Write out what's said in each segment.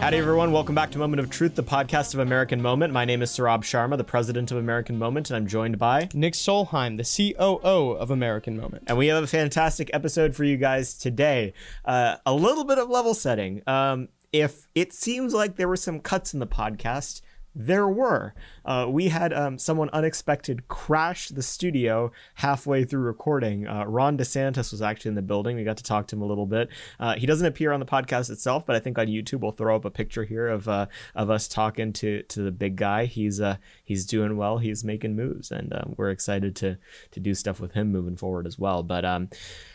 Howdy, everyone. Welcome back to Moment of Truth, the podcast of American Moment. My name is Saurabh Sharma, the president of American Moment, and I'm joined by. Nick Solheim, the COO of American Moment. And we have a fantastic episode for you guys today. Uh, a little bit of level setting. Um, if it seems like there were some cuts in the podcast, there were. Uh, we had um, someone unexpected crash the studio halfway through recording. Uh, Ron DeSantis was actually in the building. We got to talk to him a little bit. Uh, he doesn't appear on the podcast itself, but I think on YouTube we'll throw up a picture here of uh, of us talking to to the big guy. He's uh he's doing well. He's making moves, and um, we're excited to to do stuff with him moving forward as well. But um,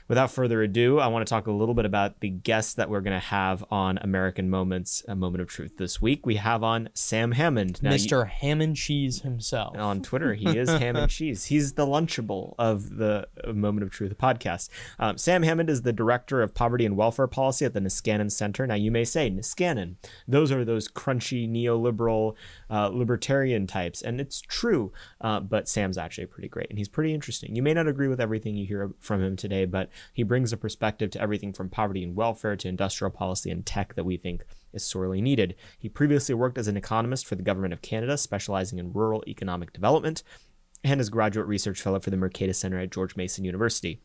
without further ado, I want to talk a little bit about the guests that we're going to have on American Moments, a moment of truth this week. We have on Sam Hammond, now, Mr. You, Ham and Cheese himself. On Twitter, he is Ham and Cheese. He's the Lunchable of the Moment of Truth podcast. Um, Sam Hammond is the director of poverty and welfare policy at the Niskanen Center. Now, you may say, Niskanen, those are those crunchy neoliberal uh, libertarian types, and it's true. Uh, but Sam's actually pretty great, and he's pretty interesting. You may not agree with everything you hear from him today, but he brings a perspective to everything from poverty and welfare to industrial policy and tech that we think is sorely needed. He previously worked as an economist for the Government of Canada, specializing in rural economic development, and as graduate research fellow for the Mercatus Center at George Mason University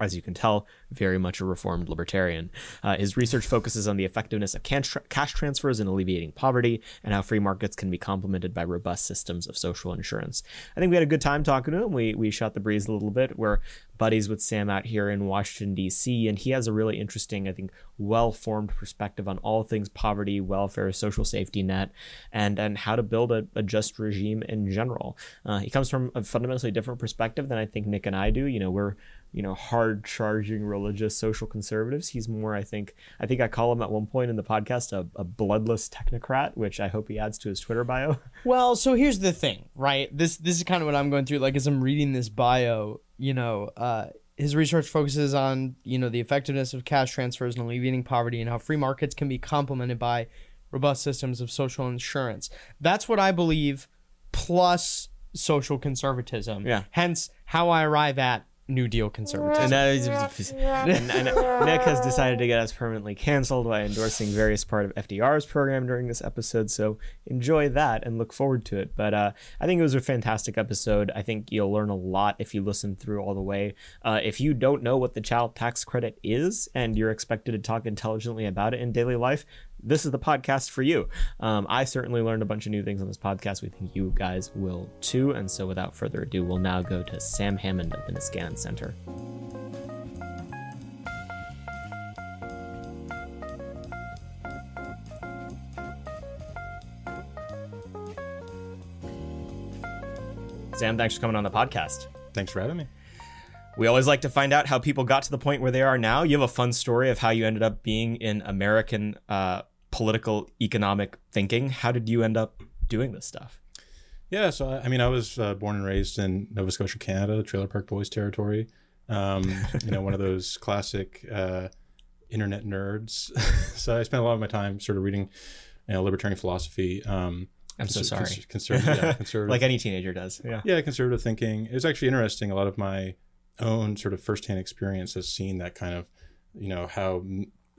as you can tell, very much a reformed libertarian. Uh, his research focuses on the effectiveness of cash transfers in alleviating poverty and how free markets can be complemented by robust systems of social insurance. I think we had a good time talking to him. We, we shot the breeze a little bit. We're buddies with Sam out here in Washington, D.C., and he has a really interesting, I think, well formed perspective on all things poverty, welfare, social safety net, and, and how to build a, a just regime in general. Uh, he comes from a fundamentally different perspective than I think Nick and I do. You know, we're you know hard charging religious social conservatives. He's more i think i think i call him at one point in the podcast a, a, bloodless technocrat which i hope he adds to his twitter bio. Well so here's the thing right? This this is kind of what i'm going through like as i'm reading this bio you know uh his research focuses on you know the effectiveness of cash transfers and alleviating poverty and how free markets can be complemented by robust systems of social insurance. That's what i believe plus social conservatism. Yeah. Hence how i arrive at New Deal conservatism. And, and, and, Nick has decided to get us permanently canceled by endorsing various part of FDR's program during this episode. So enjoy that and look forward to it. But uh, I think it was a fantastic episode. I think you'll learn a lot if you listen through all the way. Uh, if you don't know what the child tax credit is and you're expected to talk intelligently about it in daily life, this is the podcast for you. Um, I certainly learned a bunch of new things on this podcast. We think you guys will too. And so, without further ado, we'll now go to Sam Hammond of the Niskanen Center. Sam, thanks for coming on the podcast. Thanks for having me. We always like to find out how people got to the point where they are now. You have a fun story of how you ended up being in American uh, political economic thinking. How did you end up doing this stuff? Yeah, so I mean, I was uh, born and raised in Nova Scotia, Canada, Trailer Park Boys territory. Um, you know, one of those classic uh, internet nerds. so I spent a lot of my time sort of reading, you know, libertarian philosophy. Um, I'm so sorry. Cons- conservative, yeah, conservative. like any teenager does. Yeah. Yeah, conservative thinking. It was actually interesting. A lot of my own sort of firsthand experience has seen that kind of, you know, how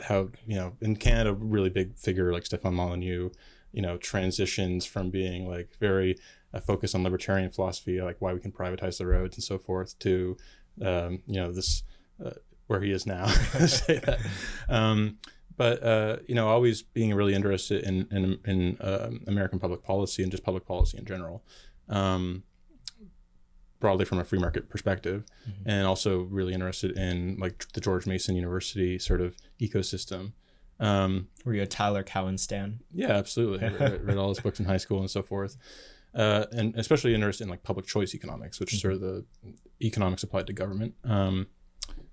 how you know in Canada, really big figure like Stefan Molyneux, you know, transitions from being like very uh, focused on libertarian philosophy, like why we can privatize the roads and so forth, to um, you know this uh, where he is now. say that. Um, but uh, you know, always being really interested in in, in uh, American public policy and just public policy in general. Um, broadly from a free market perspective mm-hmm. and also really interested in like the George Mason University sort of ecosystem. Um, Were you a Tyler Cowen stan? Yeah, absolutely. I read, read, all his books in high school and so forth. Uh, and especially interested in like public choice economics, which mm-hmm. is sort of the economics applied to government. Um,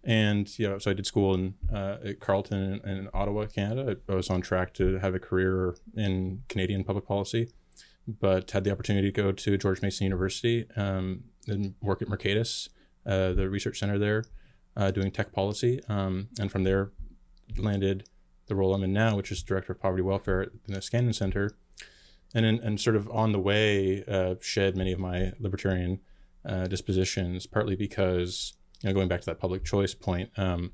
and you know, so I did school in uh, at Carleton in, in Ottawa, Canada. I, I was on track to have a career in Canadian public policy, but had the opportunity to go to George Mason University um, and work at Mercatus, uh, the research center there, uh, doing tech policy. Um, and from there, landed the role I'm in now, which is director of poverty welfare at the Niskanen Center. And, in, and sort of on the way, uh, shed many of my libertarian uh, dispositions, partly because, you know, going back to that public choice point, um,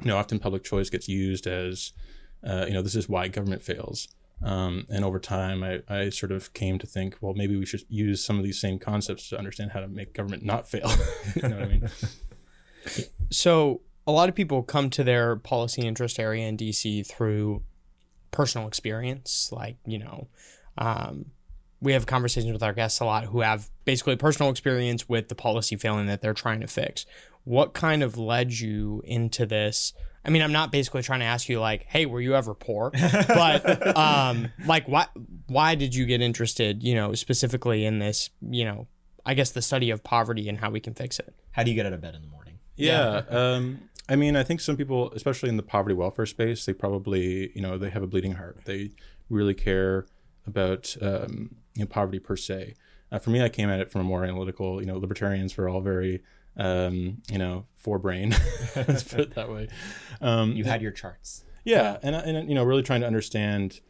you know, often public choice gets used as uh, you know, this is why government fails. Um, and over time, I, I sort of came to think, well, maybe we should use some of these same concepts to understand how to make government not fail. you know what I mean? So a lot of people come to their policy interest area in DC through personal experience, like you know. Um, we have conversations with our guests a lot who have basically personal experience with the policy failing that they're trying to fix. What kind of led you into this? I mean, I'm not basically trying to ask you like, "Hey, were you ever poor?" But um, like, why why did you get interested? You know, specifically in this. You know, I guess the study of poverty and how we can fix it. How do you get out of bed in the morning? Yeah. Um, I mean, I think some people, especially in the poverty welfare space, they probably, you know, they have a bleeding heart. They really care about um, you know, poverty per se. Uh, for me, I came at it from a more analytical. You know, libertarians were all very, um, you know, forebrain. Let's put it that way. Um, You had your charts. yeah, and and you know, really trying to understand,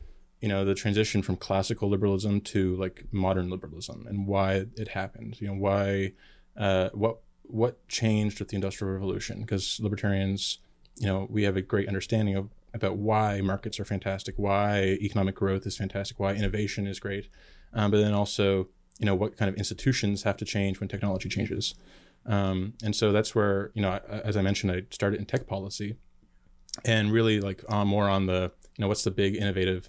you know, the transition from classical liberalism to like modern liberalism and why it happened. You know, why, uh, what what changed with the Industrial Revolution? Because libertarians, you know, we have a great understanding of about why markets are fantastic, why economic growth is fantastic, why innovation is great, um, but then also, you know, what kind of institutions have to change when technology changes. Um, and so that's where, you know, as I mentioned, I started in tech policy and really like on more on the you know what's the big innovative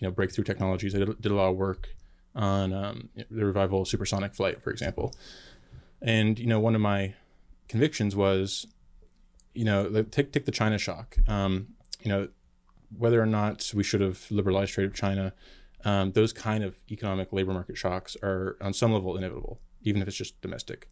you know breakthrough technologies. I did, did a lot of work on um, the revival of supersonic flight, for example. And you know one of my convictions was, you know, take take the China shock. Um, you know, whether or not we should have liberalized trade with China, um, those kind of economic labor market shocks are on some level inevitable, even if it's just domestic.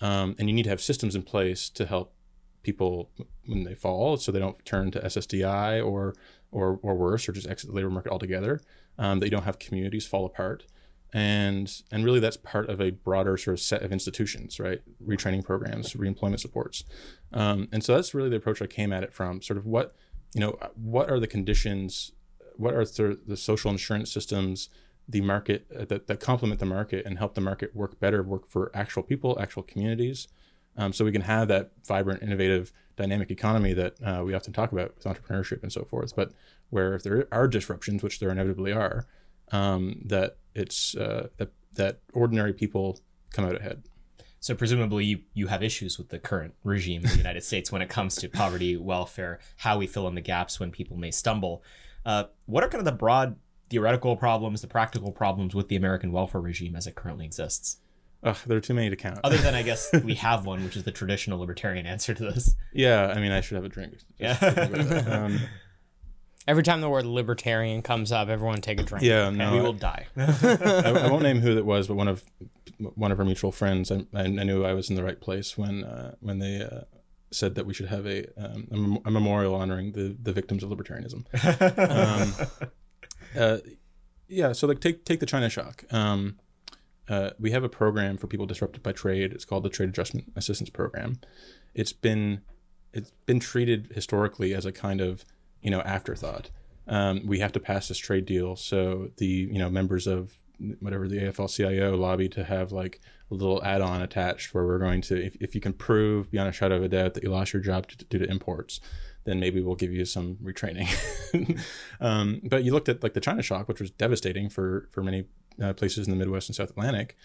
Um, and you need to have systems in place to help people when they fall, so they don't turn to SSDI or or or worse, or just exit the labor market altogether. Um, that you don't have communities fall apart, and and really that's part of a broader sort of set of institutions, right? Retraining programs, reemployment supports, um, and so that's really the approach I came at it from. Sort of what you know, what are the conditions, what are the, the social insurance systems, the market uh, that that complement the market and help the market work better, work for actual people, actual communities um, so we can have that vibrant, innovative, dynamic economy that uh, we often talk about with entrepreneurship and so forth. But where if there are disruptions, which there inevitably are, um, that it's uh, that that ordinary people come out ahead. So presumably you, you have issues with the current regime in the United States when it comes to poverty, welfare, how we fill in the gaps when people may stumble. Uh, what are kind of the broad theoretical problems, the practical problems with the American welfare regime as it currently exists? Ugh, there are too many to count. Other than I guess we have one, which is the traditional libertarian answer to this. yeah, I mean, I should have a drink. Yeah. thinking about that. Um, Every time the word libertarian comes up, everyone take a drink. yeah, And no, we I- will die. I, I won't name who that was, but one of one of our mutual friends. I, I knew I was in the right place when uh, when they uh, said that we should have a, um, a, mem- a memorial honoring the the victims of libertarianism. um, uh, yeah, so like take take the China shock. Um, uh, we have a program for people disrupted by trade. It's called the Trade Adjustment Assistance Program. It's been it's been treated historically as a kind of you know afterthought. Um, we have to pass this trade deal, so the you know members of whatever the AFL-CIO lobby to have like a little add-on attached where we're going to if, if you can prove beyond a shadow of a doubt that you lost your job to, due to imports then maybe we'll give you some retraining um, but you looked at like the china shock which was devastating for for many uh, places in the midwest and south atlantic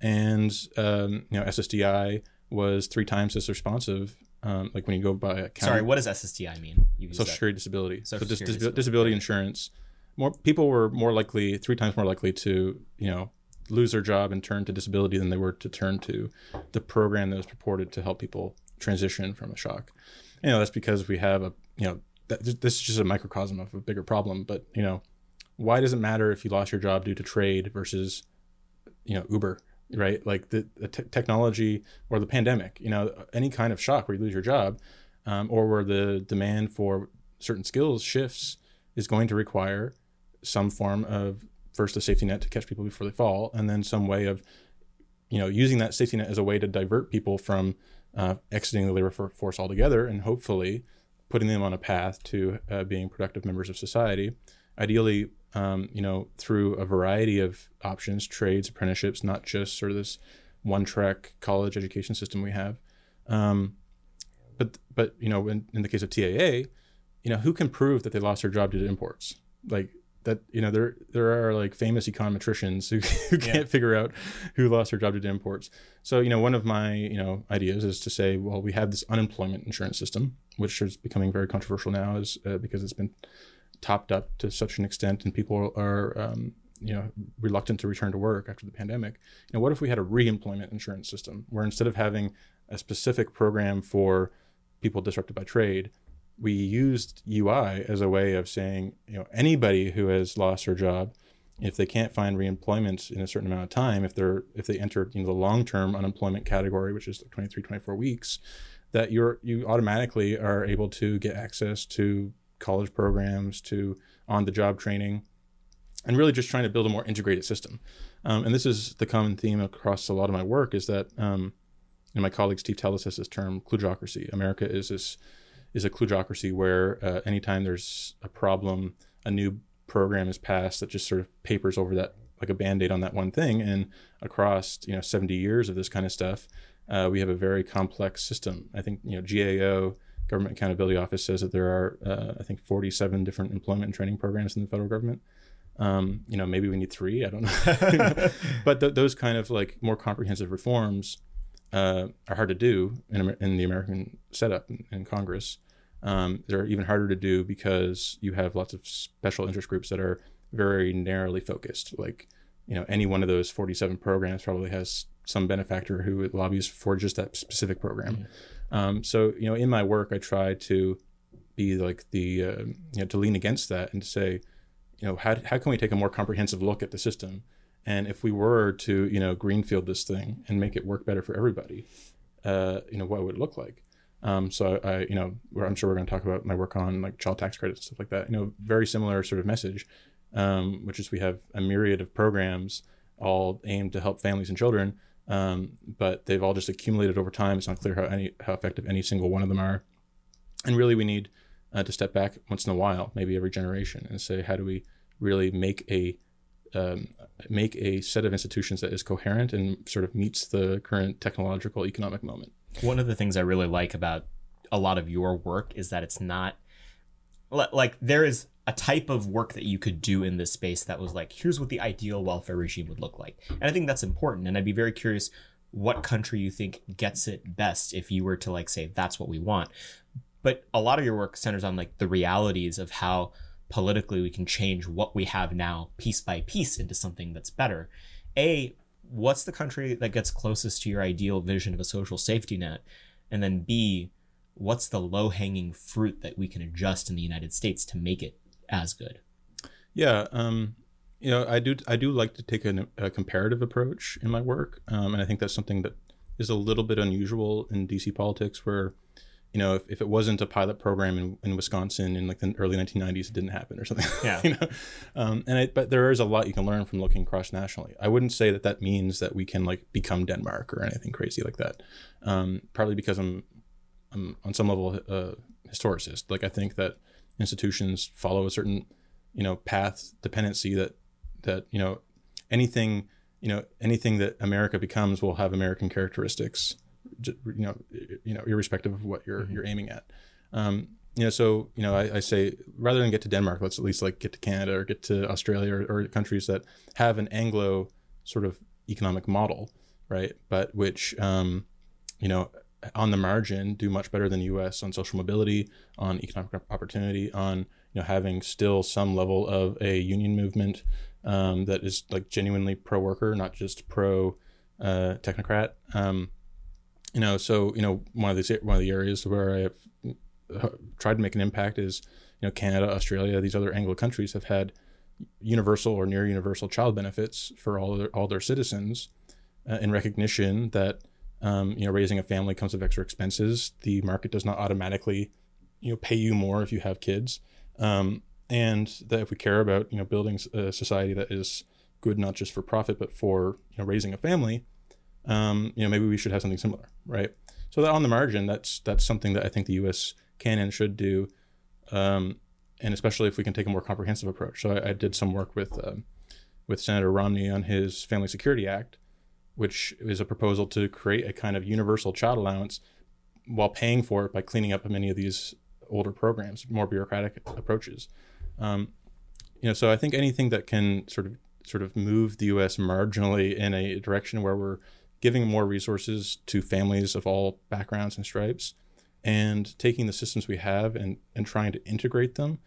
and um, you know ssdi was three times as responsive um, like when you go by a county, Sorry, what does SSDI mean? You social that. security disability Social so dis- Security disability, disability. insurance more people were more likely three times more likely to you know lose their job and turn to disability than they were to turn to the program that was purported to help people transition from a shock you know that's because we have a you know this is just a microcosm of a bigger problem but you know why does it matter if you lost your job due to trade versus you know uber right? Like the, the te- technology or the pandemic you know any kind of shock where you lose your job um, or where the demand for certain skills shifts is going to require some form of first a safety net to catch people before they fall and then some way of you know using that safety net as a way to divert people from uh, exiting the labor force altogether and hopefully putting them on a path to uh, being productive members of society ideally um, you know through a variety of options trades apprenticeships not just sort of this one track college education system we have um, but but you know in, in the case of TAA you know, who can prove that they lost their job due to imports? Like that, you know, there there are like famous econometricians who, who can't figure out who lost their job due to imports. So, you know, one of my, you know, ideas is to say, well, we have this unemployment insurance system, which is becoming very controversial now, is uh, because it's been topped up to such an extent, and people are, um, you know, reluctant to return to work after the pandemic. You know, what if we had a re-employment insurance system where instead of having a specific program for people disrupted by trade, we used UI as a way of saying, you know, anybody who has lost their job, if they can't find reemployment in a certain amount of time, if they're if they enter you know the long-term unemployment category, which is like 23, 24 weeks, that you're you automatically are able to get access to college programs, to on-the-job training, and really just trying to build a more integrated system. Um, and this is the common theme across a lot of my work is that um, and my colleague Steve Teles has this term kludgeocracy. America is this is a kludgeocracy where uh, anytime there's a problem, a new program is passed that just sort of papers over that like a band-aid on that one thing. And across you know 70 years of this kind of stuff, uh, we have a very complex system. I think you know GAO Government Accountability Office says that there are uh, I think 47 different employment and training programs in the federal government. Um, you know, maybe we need three. I don't know. but th- those kind of like more comprehensive reforms uh, are hard to do in, in the American setup in, in Congress. Um, they're even harder to do because you have lots of special interest groups that are very narrowly focused. Like, you know, any one of those 47 programs probably has some benefactor who lobbies for just that specific program. Um, so, you know, in my work, I try to be like the, uh, you know, to lean against that and to say, you know, how, how can we take a more comprehensive look at the system? And if we were to, you know, greenfield this thing and make it work better for everybody, uh, you know, what would it look like? Um, so I, you know, I'm sure we're going to talk about my work on like child tax credits and stuff like that. You know, very similar sort of message, um, which is we have a myriad of programs all aimed to help families and children, um, but they've all just accumulated over time. It's not clear how any how effective any single one of them are, and really we need uh, to step back once in a while, maybe every generation, and say how do we really make a um, make a set of institutions that is coherent and sort of meets the current technological economic moment. One of the things I really like about a lot of your work is that it's not like there is a type of work that you could do in this space that was like, here's what the ideal welfare regime would look like. And I think that's important. And I'd be very curious what country you think gets it best if you were to like say that's what we want. But a lot of your work centers on like the realities of how politically we can change what we have now piece by piece into something that's better. A, what's the country that gets closest to your ideal vision of a social safety net? And then B, what's the low hanging fruit that we can adjust in the United States to make it as good? Yeah, um, you know, I do I do like to take an, a comparative approach in my work, um, and I think that's something that is a little bit unusual in DC politics, where you know, if, if it wasn't a pilot program in, in Wisconsin in like the early 1990s, it didn't happen or something. Yeah. you know, um, and I, but there is a lot you can learn from looking cross nationally. I wouldn't say that that means that we can like become Denmark or anything crazy like that. Um, partly because I'm I'm on some level a historicist. Like I think that institutions follow a certain you know path dependency that that you know anything you know anything that America becomes will have American characteristics you know you know irrespective of what you're you're aiming at. Um you know so you know I, I say rather than get to Denmark let's at least like get to Canada or get to Australia or, or countries that have an Anglo sort of economic model right? But which um you know on the margin do much better than the US on social mobility on economic opportunity on you know having still some level of a union movement um, that is like genuinely pro worker not just pro uh, technocrat. Um, you know so you know one of these one of the areas where i have uh, tried to make an impact is you know canada australia these other anglo countries have had universal or near universal child benefits for all their all their citizens uh, in recognition that um, you know raising a family comes with extra expenses. The market does not automatically you know pay you more if you have kids. Um, and that if we care about you know building a society that is good not just for profit but for you know raising a family um, you know, maybe we should have something similar, right? So that on the margin, that's that's something that I think the U.S. can and should do, um, and especially if we can take a more comprehensive approach. So I, I did some work with um, with Senator Romney on his Family Security Act, which is a proposal to create a kind of universal child allowance while paying for it by cleaning up many of these older programs, more bureaucratic approaches. Um, you know, so I think anything that can sort of sort of move the U.S. marginally in a direction where we're giving more resources to families of all backgrounds and stripes, and taking the systems we have and and trying to integrate them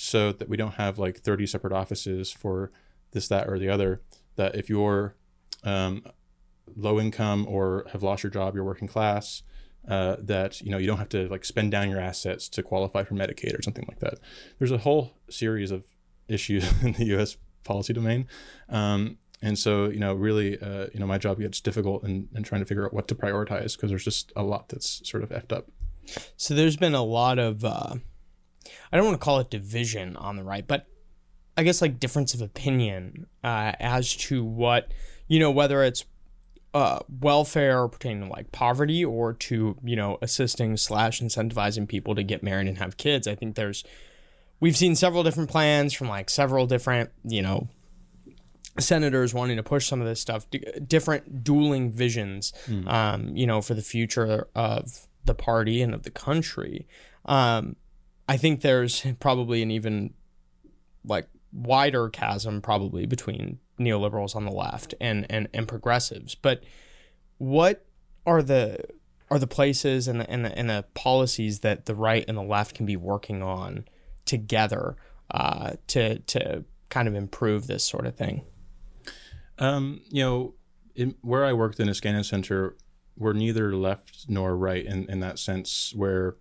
so that we don't have like 30 separate offices for this, that, or the other. That if you're um, low income or have lost your job, you're working class, uh, that you know you don't have to like spend down your assets to qualify for Medicaid or something like that. There's a whole series of issues in the U.S. policy domain, um, and so you know really uh, you know my job gets difficult in, in trying to figure out what to prioritize because there's just a lot that's sort of effed up. So there's been a lot of uh, I don't want to call it division on the right, but I guess like difference of opinion uh, as to what you know whether it's uh, welfare pertaining to like poverty or to you know assisting slash incentivizing people to get married and have kids. I think there's we've seen several different plans from like several different you know senators wanting to push some of this stuff, d- different dueling visions, um, you know, for the future of the party and of the country. Um, I think there's probably an even like wider chasm probably between neoliberals on the left and and, and progressives. But what are the are the places and the, and the and the policies that the right and the left can be working on together uh, to to kind of improve this sort of thing? Um, you know, in, where I worked in Niskanen Center, we're neither left nor right in, in that sense, where,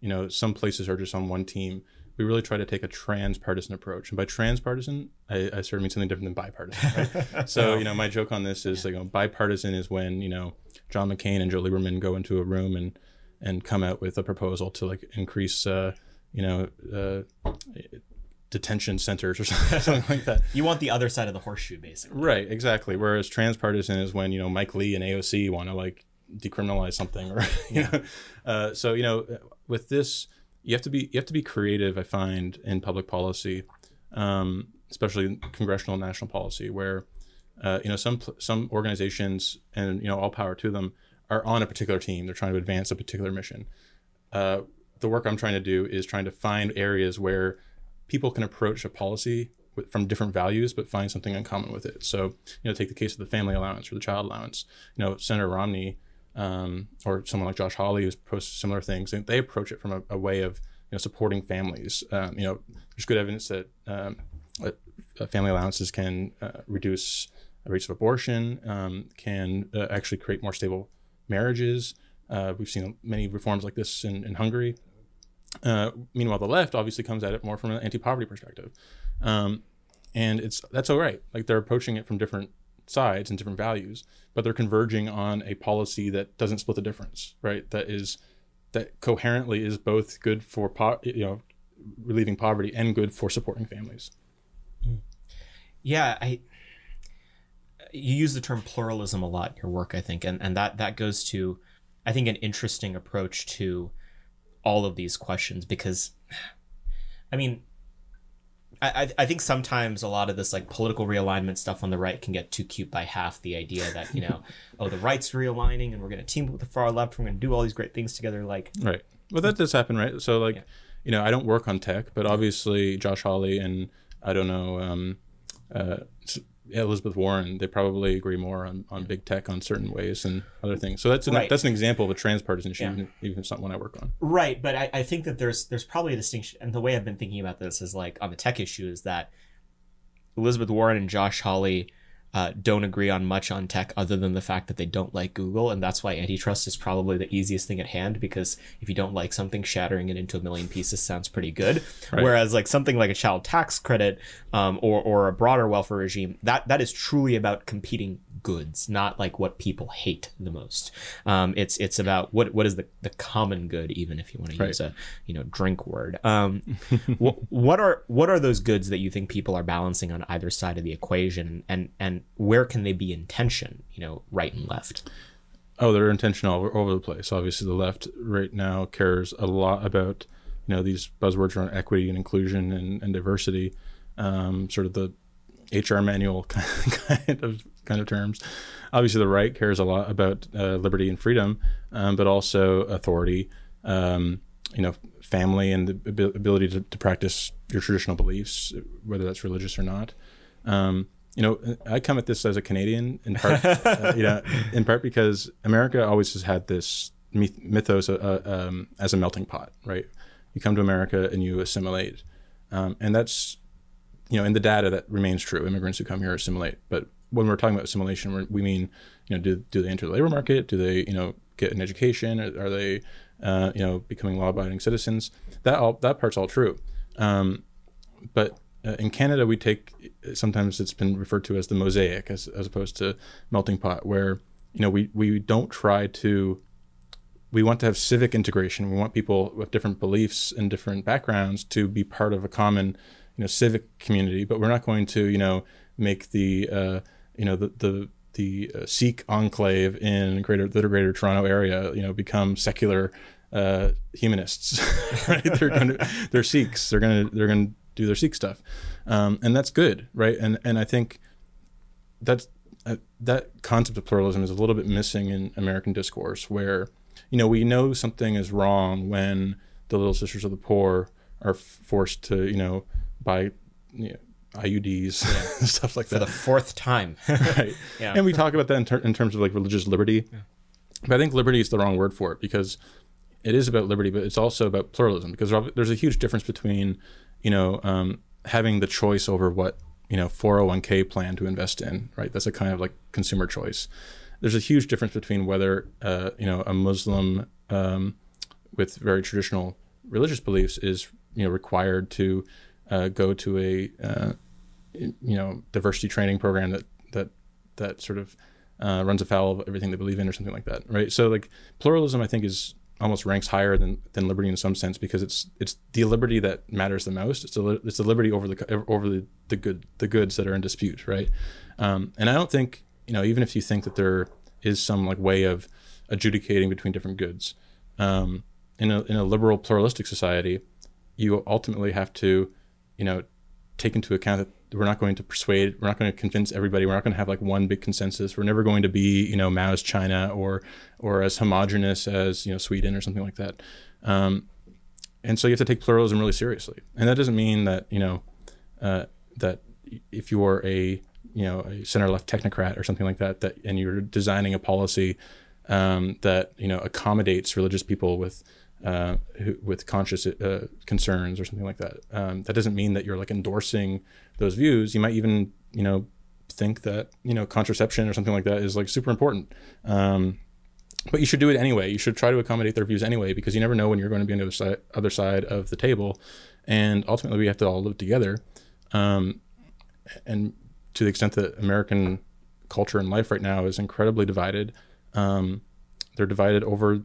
you know, some places are just on one team. We really try to take a transpartisan approach. And by transpartisan, I, I sort of mean something different than bipartisan. Right? so, you know, my joke on this is, like, you know, bipartisan is when, you know, John McCain and Joe Lieberman go into a room and, and come out with a proposal to, like, increase, uh, you know, uh, detention centers or something like that. You want the other side of the horseshoe, basically. Right, exactly. Whereas transpartisan is when you know Mike Lee and AOC want to like decriminalize something, or you know. Uh, so you know, with this, you have to be you have to be creative. I find in public policy, um, especially congressional and national policy, where uh, you know some some organizations and you know all power to them are on a particular team. They're trying to advance a particular mission. Uh, the work I'm trying to do is trying to find areas where people can approach a policy with, from different values but find something in common with it. So, you know, take the case of the family allowance or the child allowance. You know, Senator Romney um, or someone like Josh Hawley who's posts similar things, they approach it from a, a way of you know supporting families. Um, you know, there's good evidence that um, family allowances can uh, reduce rates of abortion, um, can uh, actually create more stable marriages. Uh, we've seen many reforms like this in, in Hungary. Uh, meanwhile, the left obviously comes at it more from an anti-poverty perspective, um, and it's that's all right. Like they're approaching it from different sides and different values, but they're converging on a policy that doesn't split the difference, right? That is that coherently is both good for po- you know relieving poverty and good for supporting families. Yeah, I you use the term pluralism a lot in your work, I think, and and that that goes to I think an interesting approach to all of these questions because I mean I, I think sometimes a lot of this like political realignment stuff on the right can get too cute by half the idea that you know oh the right's realigning and we're going to team up with the far left we're going to do all these great things together like right well that does happen right so like yeah. you know i don't work on tech but obviously josh hawley and i don't know um, uh, Elizabeth Warren, they probably agree more on, on big tech on certain ways and other things. So that's an, Right. that's an example of a transpartisan issue, Yeah. even, even if it's not one I work on. Right, but I, I think that there's there's probably a distinction, and the way I've been thinking about this is like on the tech issue is that Elizabeth Warren and Josh Hawley uh, don't agree on much on tech other than the fact that they don't like Google, and that's why antitrust is probably the easiest thing at hand because if you don't like something, shattering it into a million pieces sounds pretty good. Right. Whereas like something like a child tax credit um, or or a broader welfare regime that that is truly about competing goods, not like what people hate the most. Um, it's it's about what what is the, the common good, even if you want to Right. use a you know drink word. Um, wh- what are what are those goods that you think people are balancing on either side of the equation, and and where can they be in tension? You know, right and left. Oh, they're intentional all over the place. Obviously, the left right now cares a lot about you know these buzzwords around equity and inclusion and, and diversity, um, sort of the HR manual kind of kind of terms. Obviously, the right cares a lot about uh, liberty and freedom, um, but also authority, um, you know, family and the abil- ability to, to practice your traditional beliefs, whether that's religious or not. Um, you know, I come at this as a Canadian in part, uh, you know, in part because America always has had this myth- mythos uh, um, as a melting pot, right? You come to America and you assimilate, um, and that's, you know, in the data that remains true. Immigrants who come here assimilate, but when we're talking about assimilation, we mean, you know, do do they enter the labor market? Do they, you know, get an education? Are, they, uh, you know, becoming law-abiding citizens? That all that part's all true, um, but uh, in Canada, we take sometimes it's been referred to as the mosaic as, as opposed to melting pot, where you know we we don't try to we want to have civic integration. We want people with different beliefs and different backgrounds to be part of a common you know civic community, but we're not going to you know make the uh, you know the the the uh, Sikh enclave in greater the greater Toronto area you know become secular uh, humanists, right? They're going to, they're Sikhs. They're going to they're going to do their Sikh stuff, um, and that's good, right? And and I think that's uh, that concept of pluralism is a little bit missing in American discourse, where you know we know something is wrong when the Little Sisters of the Poor are forced to you know buy you know, IUDs yeah. stuff like for that for the fourth time, right? Yeah. And we talk about that in, ter- in terms of like religious liberty, yeah. but I think liberty is the wrong word for it because it is about liberty, but it's also about pluralism because there's a huge difference between you know, um, having the choice over what you know 401k plan to invest in, right? That's a kind of like consumer choice. There's a huge difference between whether uh, you know a Muslim um, with very traditional religious beliefs is you know required to uh, go to a uh, you know diversity training program that that that sort of uh, runs afoul of everything they believe in or something like that, right? So like pluralism, I think is almost ranks higher than, than liberty in some sense because it's it's the liberty that matters the most. It's the it's the liberty over the over the, the good the goods that are in dispute, right? Um, and I don't think you know even if you think that there is some like way of adjudicating between different goods um, in a in a liberal pluralistic society, you ultimately have to you know take into account that we're not going to persuade we're not going to convince everybody we're not going to have like one big consensus. We're never going to be you know mao's china or or as homogenous as you know sweden or something like that. Um, and so you have to take pluralism really seriously. And that doesn't mean that you know uh, that if you're a you know a center left technocrat or something like that that and you're designing a policy um, that you know accommodates religious people with uh, who, with conscious uh, concerns or something like that. Um, that doesn't mean that you're like endorsing those views. You might even, you know, think that you know contraception or something like that is like super important. Um, but you should do it anyway. You should try to accommodate their views anyway because you never know when you're going to be on the other side, other side of the table, and ultimately we have to all live together. Um, and to the extent that American culture and life right now is incredibly divided, um, they're divided over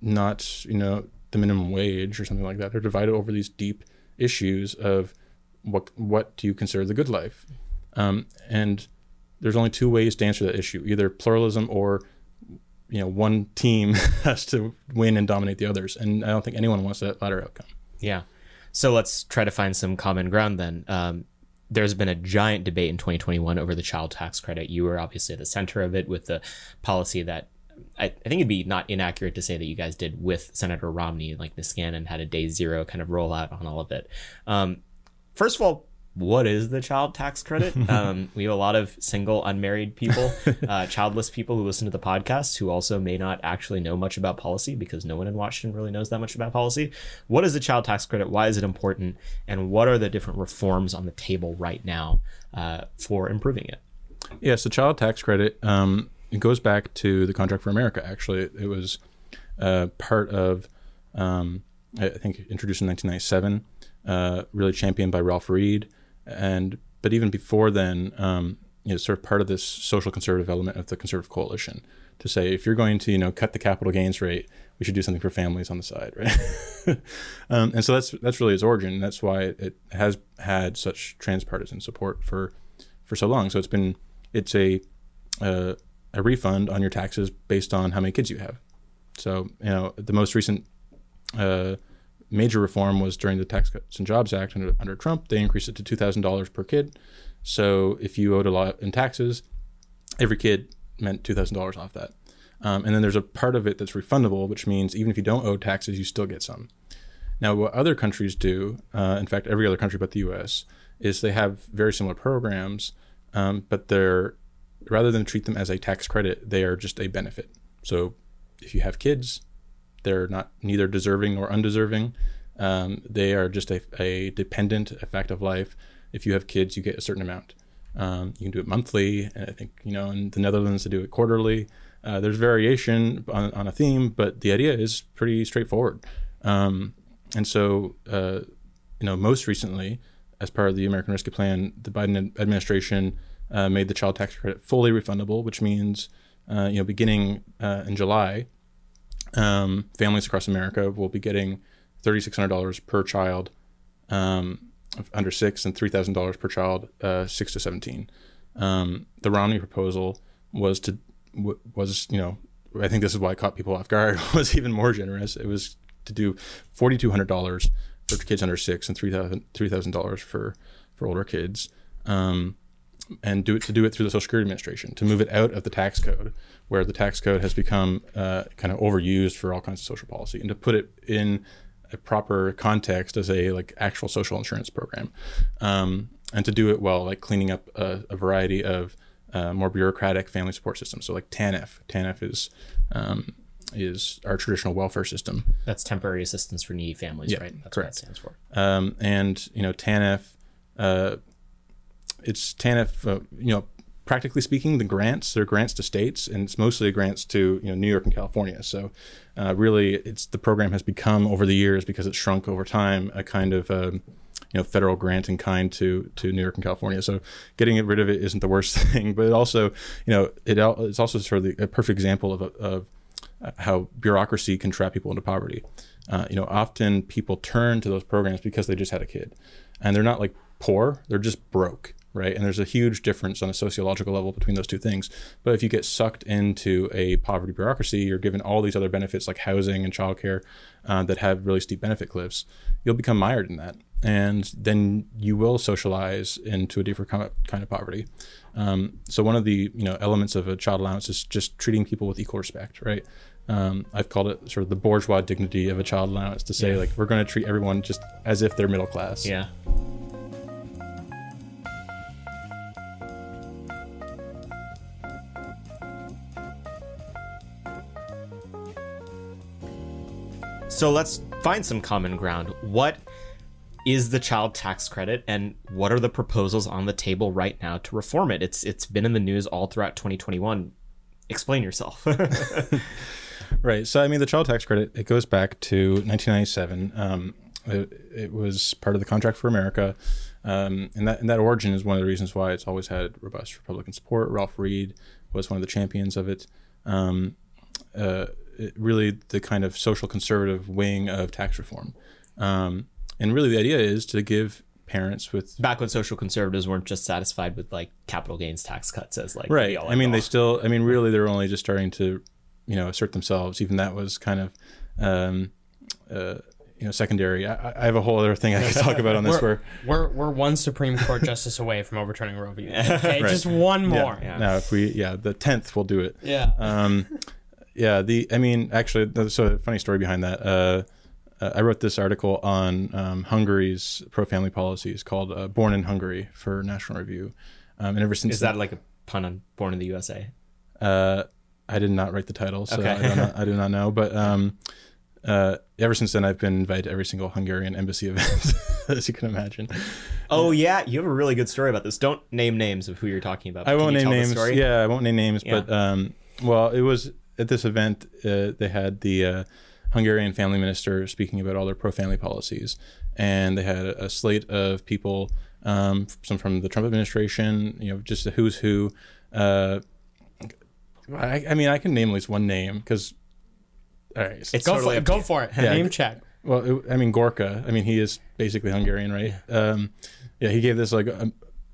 not you know the minimum wage or something like that. They're divided over these deep issues of what what do you consider the good life, um, and there's only two ways to answer that issue: either pluralism or you know one team has to win and dominate the others. And I don't think anyone wants that latter outcome. Yeah. So let's try to find some common ground then. Um, there's been a giant debate in 2021 over the child tax credit. You were obviously at the center of it with the policy that I, I, think it'd be not inaccurate to say that you guys did with Senator Romney, like Niskanen had a day zero kind of rollout on all of it. Um, first of all, what is the child tax credit? Um, we have a lot of single, unmarried people, uh, childless people who listen to the podcast who also may not actually know much about policy because no one in Washington really knows that much about policy. What is the child tax credit? Why is it important? And what are the different reforms on the table right now uh, for improving it? Yeah, so child tax credit um, it goes back to the Contract for America. Actually, it, it was uh, part of um, I think introduced in 1997, uh, really championed by Ralph Reed, and but even before then, um, you know, sort of part of this social conservative element of the conservative coalition to say if you're going to you know cut the capital gains rate, we should do something for families on the side, right? um, and so that's that's really its origin. That's why it has had such transpartisan support for for so long. So it's been it's a uh, a refund on your taxes based on how many kids you have. So, you know, the most recent uh, major reform was during the Tax Cuts and Jobs Act under, under Trump. They increased it to $2,000 per kid. So if you owed a lot in taxes, every kid meant $2,000 off that. Um, and then there's a part of it that's refundable, which means even if you don't owe taxes, you still get some. Now, what other countries do, uh, in fact, every other country but the U.S., is they have very similar programs, um, but they're rather than treat them as a tax credit, they are just a benefit. So, if you have kids, they're not neither deserving nor undeserving. Um, they are just a, a dependent effect of life. If you have kids, you get a certain amount. Um, you can do it monthly. And I think, you know, in the Netherlands, they do it quarterly. Uh, there's variation on, on, a theme, but the idea is pretty straightforward. Um, and so, uh, you know, most recently, as part of the American Rescue Plan, the Biden administration uh, made the child tax credit fully refundable, which means, uh, you know, beginning uh, in July, um, families across America will be getting $3,600 per child um, under six and $3,000 per child uh, six to 17. Um, the Romney proposal was to was you know I think this is why it caught people off guard was even more generous. It was to do forty two hundred dollars for kids under six and three thousand three thousand dollars for for older kids, um, and do it to do it through the Social Security Administration to move it out of the tax code where the tax code has become uh, kind of overused for all kinds of social policy and to put it in a proper context as a like actual social insurance program, um, and to do it well, like cleaning up a, a variety of uh, more bureaucratic family support systems. So like TANF, TANF is um, is our traditional welfare system. That's temporary assistance for needy families, yeah, right? That's correct. what that stands for. Um, and you know TANF, uh, it's TANF. Uh, you know practically speaking, the grants they're grants to states, and it's mostly grants to you know New York and California. So uh, really, it's the program has become over the years because it's shrunk over time a kind of um, you know federal grant in kind to to New York and California. So getting rid of it isn't the worst thing, but it also you know it it's also sort of a perfect example of of how bureaucracy can trap people into poverty. Uh, you know, often people turn to those programs because they just had a kid, and they're not like poor; they're just broke right? And there's a huge difference on a sociological level between those two things. But if you get sucked into a poverty bureaucracy, you're given all these other benefits like housing and childcare uh, that have really steep benefit cliffs. You'll become mired in that, and then you will socialize into a different kind of poverty. Um, so one of the you know elements of a child allowance is just treating people with equal respect, right? Um, I've called it sort of the bourgeois dignity of a child allowance to say yeah. like we're going to treat everyone just as if they're middle class. Yeah. So let's find some common ground. What is the child tax credit and what are the proposals on the table right now to reform it? It's it's been in the news all throughout 2021. Explain yourself. right. So I mean the child tax credit it goes back to 1997. Um, it, it, was part of the Contract for America. Um, and that and that origin is one of the reasons why it's always had robust Republican support. Ralph Reed was one of the champions of it. Um, uh, really the kind of social conservative wing of tax reform. Um, and really, the idea is to give parents with back when social conservatives weren't just satisfied with like capital gains tax cuts as like right. I mean, they still. I mean, really, they're only just starting to, you know, assert themselves. Even that was kind of. Um, uh, you know, secondary. I, I, have a whole other thing I could talk about on this. we're, where we're we're one Supreme Court justice away from overturning Roe v. Okay, right. just one more. Yeah. yeah. Now, if we, yeah, the tenth will do it. Yeah. Um, yeah. The I mean, actually, so a funny story behind that. Uh, uh, I wrote this article on um, Hungary's pro-family policies called uh, "Born in Hungary" for National Review, um, and ever since is that like a pun on "Born in the USA"? Uh, I did not write the title, so okay. I, not, I, do not know. But um, uh, ever since then, I've been invited to every single Hungarian embassy event, as you can imagine. Oh yeah, you have a really good story about this. Don't name names of who you're talking about. I won't name names. Yeah, I won't name names. Yeah. But um, well, it was at this event, uh, they had the uh, Hungarian family minister speaking about all their pro-family policies, and they had a, slate of people, um, some from the Trump administration, you know, just a who's who. Uh, I, I, mean, I can name at least one name because. All right, it's go, totally for, go for it. Yeah, name check. Well, it, I mean, Gorka. I mean, he is basically Hungarian, right? Um, yeah, he gave this like a,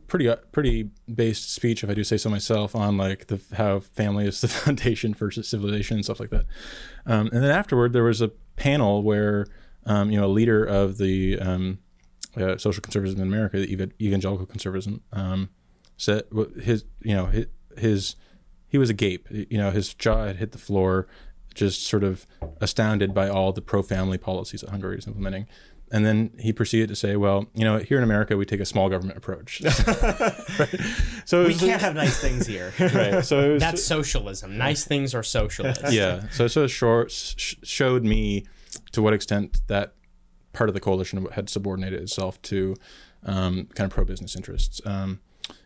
pretty uh, pretty based speech, if I do say so myself, on like the how family is the foundation for civilization and stuff like that. Um, and then afterward, there was a panel where um, you know a leader of the um, uh, social conservatism in America, the evangelical conservatism, um, said his you know his, his he was agape. You know his jaw had hit the floor just sort of astounded by all the pro-family policies that Hungary is implementing. And then he proceeded to say, "Well, you know, here in America, we take a small government approach. right? So it We can't have nice things here. right. So was, That's socialism. Nice things are socialist. yeah. So so it short, sh- showed me to what extent that part of the coalition had subordinated itself to um, kind of pro-business interests. Um,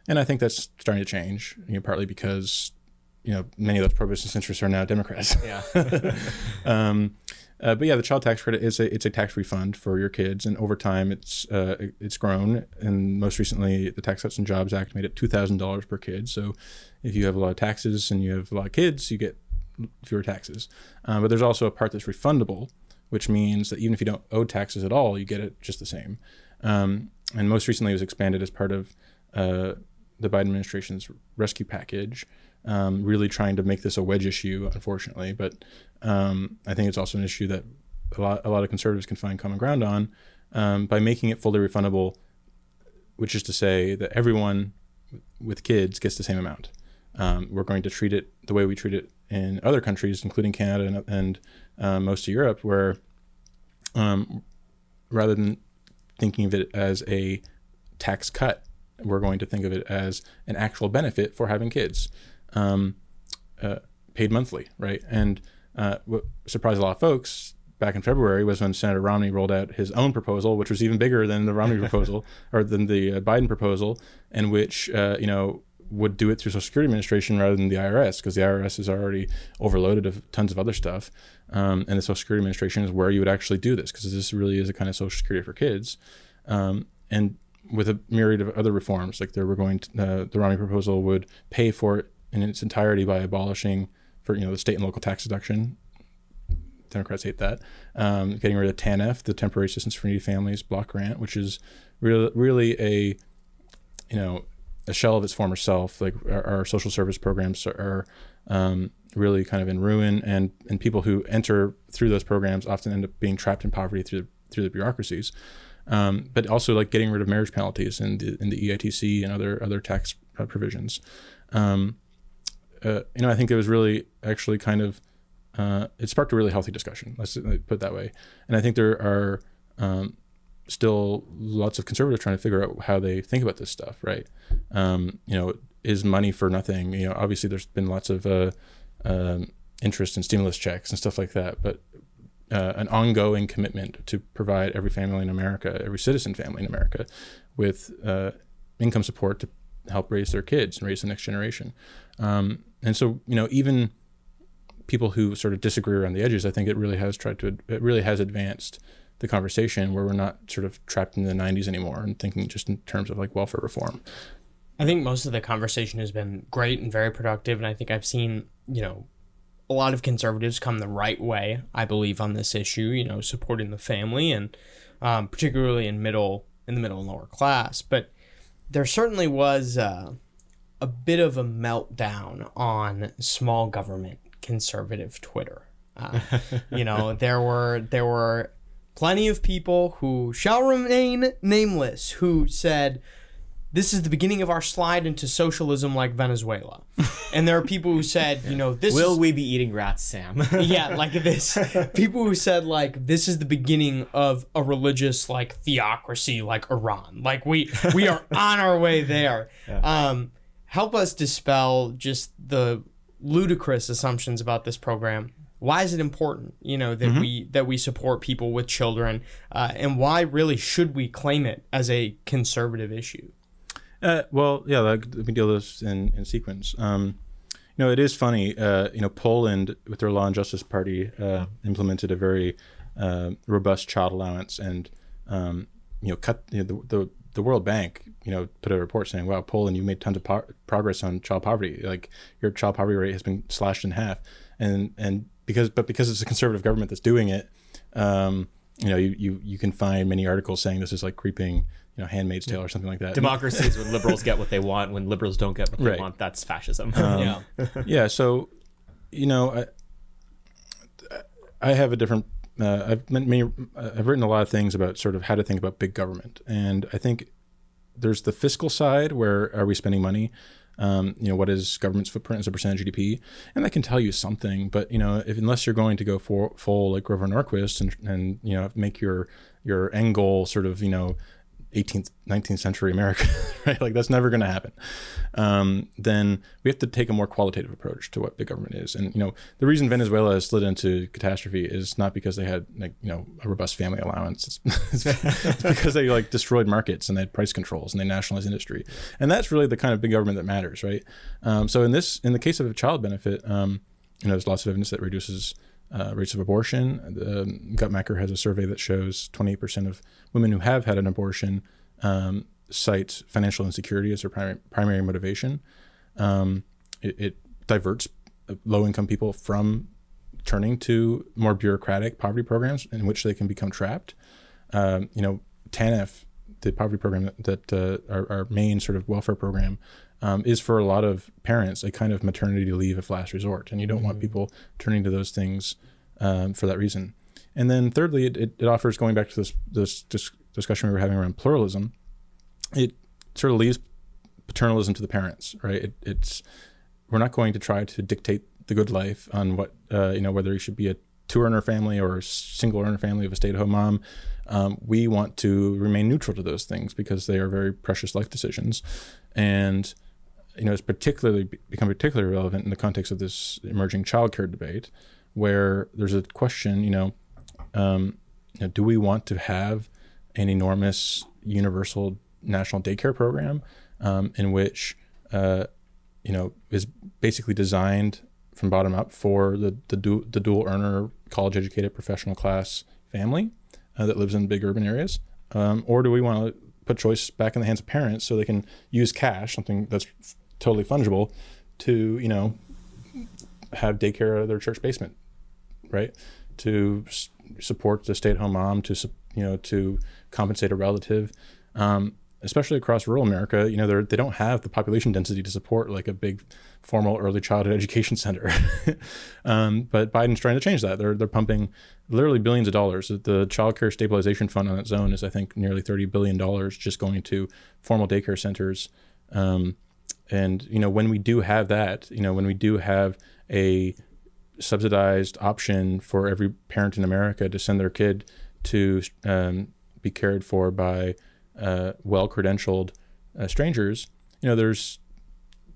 and I think that's starting to change. You know, partly because you know many of those pro-business interests are now Democrats. yeah. um, uh, but yeah, the child tax credit is a it's a tax refund for your kids, and over time it's uh, it's grown. And most recently, the Tax Cuts and Jobs Act made it two thousand dollars per kid. So if you have a lot of taxes and you have a lot of kids, you get fewer taxes. Uh, but there's also a part that's refundable, which means that even if you don't owe taxes at all, you get it just the same. Um, and most recently, it was expanded as part of uh, the Biden administration's rescue package, um, really trying to make this a wedge issue, unfortunately. But um, I think it's also an issue that a lot, a lot of conservatives can find common ground on um, by making it fully refundable, which is to say that everyone with kids gets the same amount. Um, we're going to treat it the way we treat it in other countries, including Canada and, and uh, most of Europe, where um, rather than thinking of it as a tax cut, we're going to think of it as an actual benefit for having kids, um, uh, paid monthly, right? And uh, what surprised a lot of folks back in February was when Senator Romney rolled out his own proposal, which was even bigger than the Romney proposal or than the uh, Biden proposal, and which uh, you know would do it through Social Security Administration rather than the IRS because the IRS is already overloaded of tons of other stuff, um, and the Social Security Administration is where you would actually do this because this really is a kind of Social Security for kids, um, and with a myriad of other reforms like there were going to, uh, the Romney proposal would pay for it in its entirety by abolishing for you know the state and local tax deduction Democrats hate that. Um, getting rid of TANF, the Temporary Assistance for Needy Families Block Grant, which is really, really a, you know, a shell of its former self. Like our, our social service programs are um, really kind of in ruin, and and people who enter through those programs often end up being trapped in poverty through through the bureaucracies. Um, but also like getting rid of marriage penalties in the in the EITC and other other tax uh, provisions. Um, uh, you know, I think it was really actually kind of uh, it sparked a really healthy discussion. Let's put it that way. And I think there are um, still lots of conservatives trying to figure out how they think about this stuff. Right? Um, you know, is money for nothing? You know, obviously there's been lots of uh, um, interest in stimulus checks and stuff like that, but uh, an ongoing commitment to provide every family in America, every citizen family in America, with uh, income support to help raise their kids and raise the next generation. Um, and so, you know, even people who sort of disagree around the edges, I think it really has tried to, it really has advanced the conversation where we're not sort of trapped in the 90s anymore and thinking just in terms of like welfare reform. I think most of the conversation has been great and very productive, and I think I've seen, you know, a lot of conservatives come the right way, I believe, on this issue, you know, supporting the family and um, particularly in middle in the middle and lower class. But there certainly was uh, a bit of a meltdown on small government conservative Twitter. Uh, you know, there were there were plenty of people who shall remain nameless who said this is the beginning of our slide into socialism like Venezuela. And there are people who said, you know, this Will is we be eating rats, Sam? yeah, like this. People who said like this is the beginning of a religious like theocracy like Iran. Like we we are on our way there. Um, help us dispel just the ludicrous assumptions about this program. Why is it important, you know, that we that we support people with children, uh, and why really should we claim it as a conservative issue? Uh, well, yeah, like, let me deal with this in, in sequence. Um, you know, it is funny. Uh, you know, Poland, with their Law and Justice Party, uh, implemented a very uh, robust child allowance, and um, you know, cut you know, the, the the World Bank, you know, put a report saying, "Wow, Poland, you made tons of po- progress on child poverty. Like your child poverty rate has been slashed in half." And and because but because it's a conservative government that's doing it, um, you know, you, you you can find many articles saying this is like creeping, you know, Handmaid's Tale or something like that. Democracy is when liberals get what they want. When liberals don't get what they Right. want, that's fascism. yeah. yeah so you know i i have a different uh, i've many uh, i've written a lot of things about sort of how to think about big government. And i think there's the fiscal side where are we spending money? Um, you know, what is government's footprint as a percentage of GDP, and that can tell you something. But you know, if unless you're going to go for full like Grover Norquist and and you know make your your end goal sort of you know 18th 19th century america right? Like that's never going to happen. Um, then we have to take a more qualitative approach to what the government is. And you know the reason venezuela has slid into catastrophe is not because they had like you know a robust family allowance. It's, it's because they like destroyed markets and they had price controls and they nationalized industry. And that's really the kind of big government that matters right? Um, so in this in the case of a child benefit um, you know there's lots of evidence that reduces uh, rates of abortion. Um, Guttmacher has a survey that shows 28% of women who have had an abortion um, cite financial insecurity as their primary, primary motivation. Um, it, it, diverts low income people from turning to more bureaucratic poverty programs in which they can become trapped. Um, you know, TANF, the poverty program that, that uh, our, our, main sort of welfare program, um, is for a lot of parents a kind of maternity leave of last resort, and you don't mm-hmm. want people turning to those things um, for that reason. And then thirdly, it, it, it offers going back to this this dis- discussion we were having around pluralism. It sort of leaves paternalism to the parents, right? It, it's we're not going to try to dictate the good life on what uh, you know whether you should be a two earner family or a single earner family of a stay at home mom. Um, we want to remain neutral to those things because they are very precious life decisions, and you know, it's particularly become particularly relevant in the context of this emerging childcare debate, where there's a question, you know, um, you know, do we want to have an enormous universal national daycare program um, in which, uh, you know, is basically designed from bottom up for the the, du- the dual earner, college educated professional class family uh, that lives in big urban areas, um, or do we want to put choice back in the hands of parents so they can use cash, something that's totally fungible, to you know have daycare out of their church basement, right? To s- support the stay-at-home mom, to you know to compensate a relative. Um, especially across rural America, you know, they they don't have the population density to support like a big formal early childhood education center. um, but Biden's trying to change that. They're they're pumping literally billions of dollars. The Child Care Stabilization Fund on its own is, I think, nearly thirty billion dollars just going to formal daycare centers. Um, and you know, when we do have that, you know, when we do have a subsidized option for every parent in America to send their kid to um, be cared for by uh, well credentialed uh, strangers, you know, there's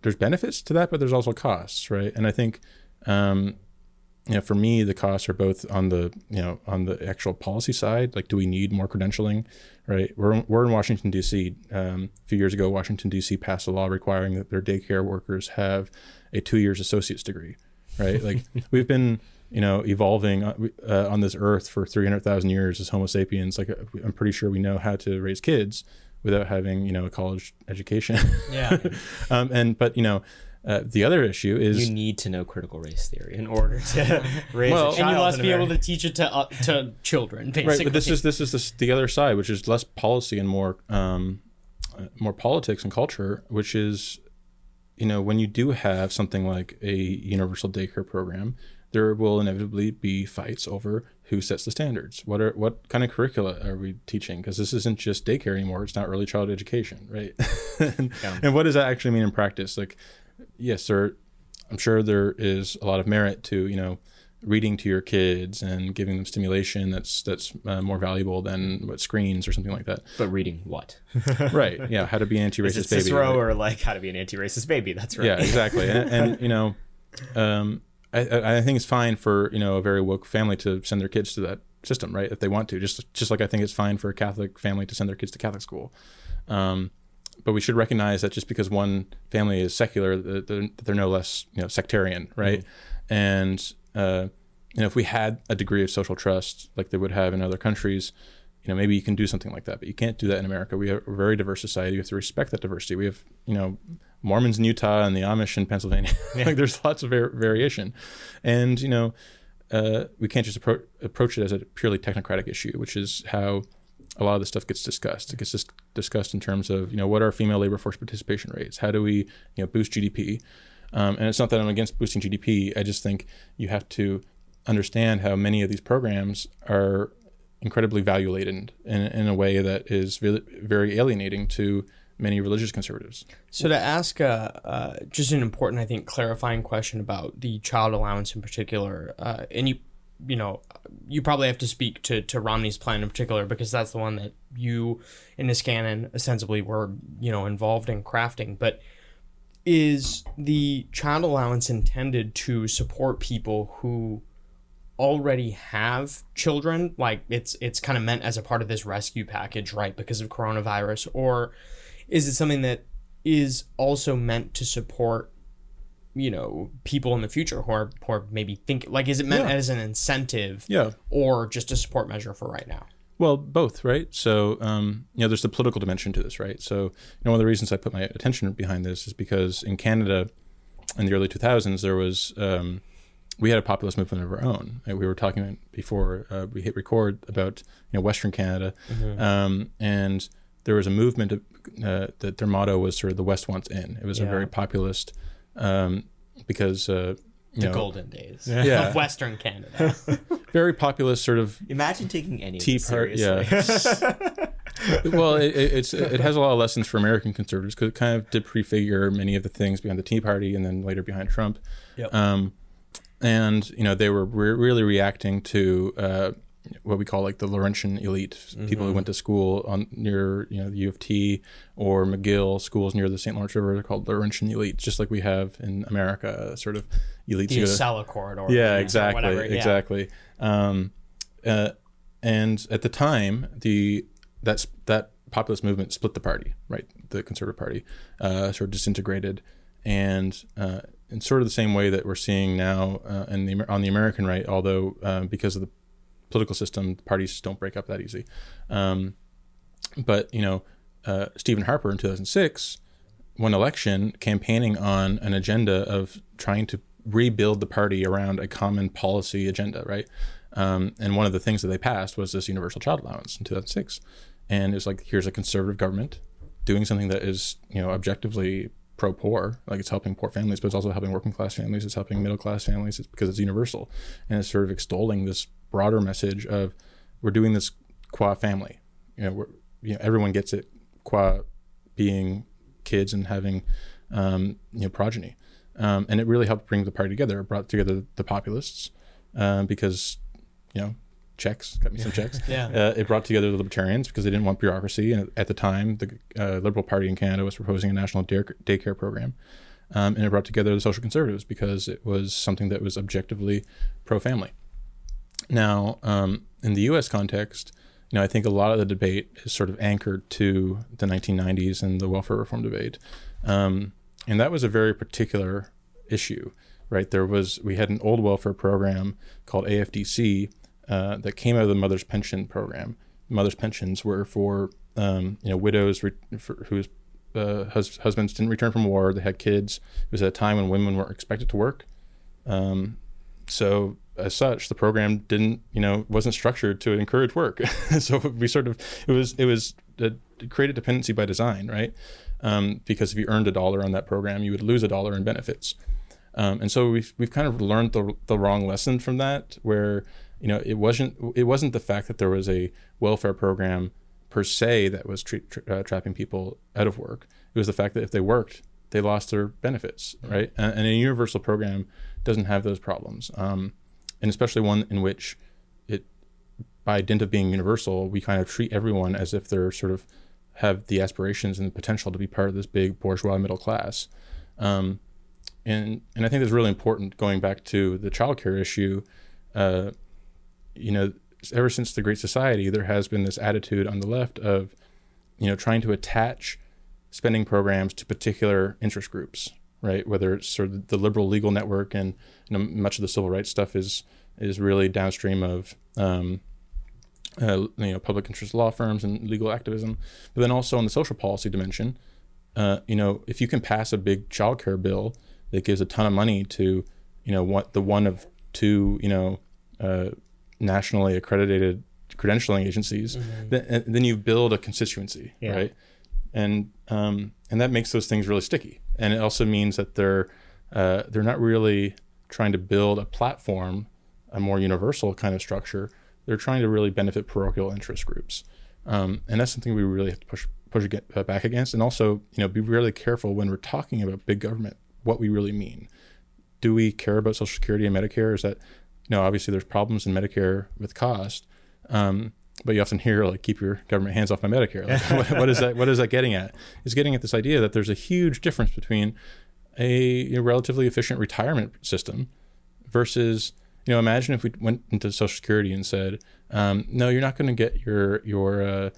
there's benefits to that, but there's also costs, right? And I think, um, you know, for me, the costs are both on the you know on the actual policy side. Like, do we need more credentialing, right? We're we're in Washington D.C. Um, a few years ago, Washington D.C. passed a law requiring that their daycare workers have a two years associate's degree, right? Like, we've been you know, evolving uh, uh on this earth for 300,000 years as Homo sapiens. Like, uh, I'm pretty sure we know how to raise kids without having, you know, a college education. Yeah. um, and, but, you know, uh, the other issue is you need to know critical race theory in order to raise well, a child. And you must be America. able to teach it to uh, to children, basically. Right, but this is this is this, the other side, which is less policy and more um, uh, more politics and culture, which is, you know, when you do have something like a universal daycare program, there will inevitably be fights over who sets the standards. What are what kind of curricula are we teaching? Because this isn't just daycare anymore. It's not early child education, right? and, yeah. and, what does that actually mean in practice? Like, yes, sir. I'm sure there is a lot of merit to you know reading to your kids and giving them stimulation that's that's uh, more valuable than what screens or something like that. But reading what? right. Yeah. How to be an anti-racist baby. Cicero right? or like how to be an anti-racist baby? That's right. Yeah. Exactly. and, and you know. Um, I, I think it's fine for you know a very woke family to send their kids to that system, right? If they want to, just just like I think it's fine for a Catholic family to send their kids to Catholic school. Um, but we should recognize that just because one family is secular, that they're, they're no less you know sectarian, right? Mm-hmm. And uh, you know, if we had a degree of social trust like they would have in other countries, you know, maybe you can do something like that. But you can't do that in America. We have a very diverse society. We have to respect that diversity. We have you know Mormons in Utah and the Amish in Pennsylvania. Yeah. like there's lots of var- variation, and you know uh, we can't just appro- approach it as a purely technocratic issue, which is how a lot of this stuff gets discussed. It gets dis- discussed in terms of you know what are female labor force participation rates? How do we you know boost GDP? Um, and it's not that I'm against boosting GDP. I just think you have to understand how many of these programs are incredibly value laden in, in a way that is very, very alienating to many religious conservatives. So to ask uh, uh, just an important, I think, clarifying question about the child allowance in particular, uh, and you, you know, you probably have to speak to, to Romney's plan in particular because that's the one that you and Niskanen ostensibly were, you know, involved in crafting. But is the child allowance intended to support people who already have children like it's it's kind of meant as a part of this rescue package right because of coronavirus or is it something that is also meant to support you know people in the future who are, who are maybe think like is it meant Yeah. as an incentive Yeah. or just a support measure for right now Well, both, right? So, um, you know, there's the political dimension to this, right? So, you know, one of the reasons I put my attention behind this is because in Canada, in the early 2000s, there was um, we had a populist movement of our own. And we were talking before uh, we hit record about you know Western Canada, um, and there was a movement of, uh, that their motto was sort of the West wants in. It was a very populist um, because uh, you the know golden days Yeah. of western canada very populist sort of Imagine taking any Tea of this Party, seriously. well, it, it- it's it has a lot of lessons for American conservatives because it kind of did prefigure many of the things behind the Tea Party and then later behind Trump. Yep. Um, and you know they were re- really reacting to uh, what we call like the Laurentian elite, people who went to school on near you know the U of T or McGill schools near the St. Lawrence River. They're called Laurentian elite, just like we have in America, sort of elites. the Acela corridor yeah exactly whatever, yeah. exactly um, uh, and at the time the that's that populist movement split the party right the conservative party uh, sort of disintegrated and uh, in sort of the same way that we're seeing now uh, in the on the American right although uh, because of the political system parties don't break up that easy um, but you know uh, Stephen Harper in 2006 won election campaigning on an agenda of trying to rebuild the party around a common policy agenda, right? Um, and one of the things that they passed was this universal child allowance in 2006. And it's like, here's a conservative government doing something that is, you know, objectively pro poor, like it's helping poor families, but it's also helping working class families, it's helping middle class families it's because it's universal. And it's sort of extolling this broader message of we're doing this qua family. You know, we're, you know, everyone gets it qua being kids and having um, you know progeny, um, and it really helped bring the party together. It brought together the populists um, because you know checks got me some checks. Yeah. Uh, it brought together the libertarians because they didn't want bureaucracy, and at the time, the uh, Liberal Party in Canada was proposing a national day- daycare program. Um, and it brought together the social conservatives because it was something that was objectively pro-family. Now, um, in the U.S. context, you know, I think a lot of the debate is sort of anchored to the 1990s and the welfare reform debate, um, and that was a very particular issue, right? There was we had an old welfare program called AFDC uh, that came out of the mother's pension program. Mother's pensions were for um, you know widows re- whose uh, hus- husbands didn't return from war. They had kids. It was at a time when women weren't expected to work. Um, so as such, the program didn't, you know, wasn't structured to encourage work. so we sort of, it was, it was uh, it created dependency by design, right? Um, because if you earned a dollar on that program, you would lose a dollar in benefits. Um, and so we've, we've kind of learned the, the wrong lesson from that, where, you know, it wasn't, it wasn't the fact that there was a welfare program per se that was tra- tra- uh, trapping people out of work. It was the fact that if they worked, they lost their benefits, right? And, and a universal program doesn't have those problems, um, and especially one in which it, by dint of being universal, we kind of treat everyone as if they're sort of have the aspirations and the potential to be part of this big bourgeois middle class. Um, and and I think that's really important. Going back to the childcare issue, uh, you know, ever since the Great Society, there has been this attitude on the left of, you know, trying to attach spending programs to particular interest groups, right? Whether it's sort of the liberal legal network and you know, much of the civil rights stuff is is really downstream of um, uh, you know public interest law firms and legal activism, but then also on the social policy dimension, uh, you know, if you can pass a big childcare bill that gives a ton of money to you know what the one of two you know uh, nationally accredited credentialing agencies, then, then you build a constituency, Yeah. right? And um, and that makes those things really sticky. And it also means that they're uh, they're not really trying to build a platform, a more universal kind of structure. They're trying to really benefit parochial interest groups, um, and that's something we really have to push push uh, back against, and also you know be really careful when we're talking about big government what we really mean. Do we care about Social Security and Medicare? Is that you know obviously there's problems in Medicare with cost, um, but you often hear like keep your government hands off my Medicare. Like, what, what is that? What is that getting at? It's getting at this idea that there's a huge difference between a relatively efficient retirement system versus you know imagine if we went into social security and said um, no you're not going to get your your uh,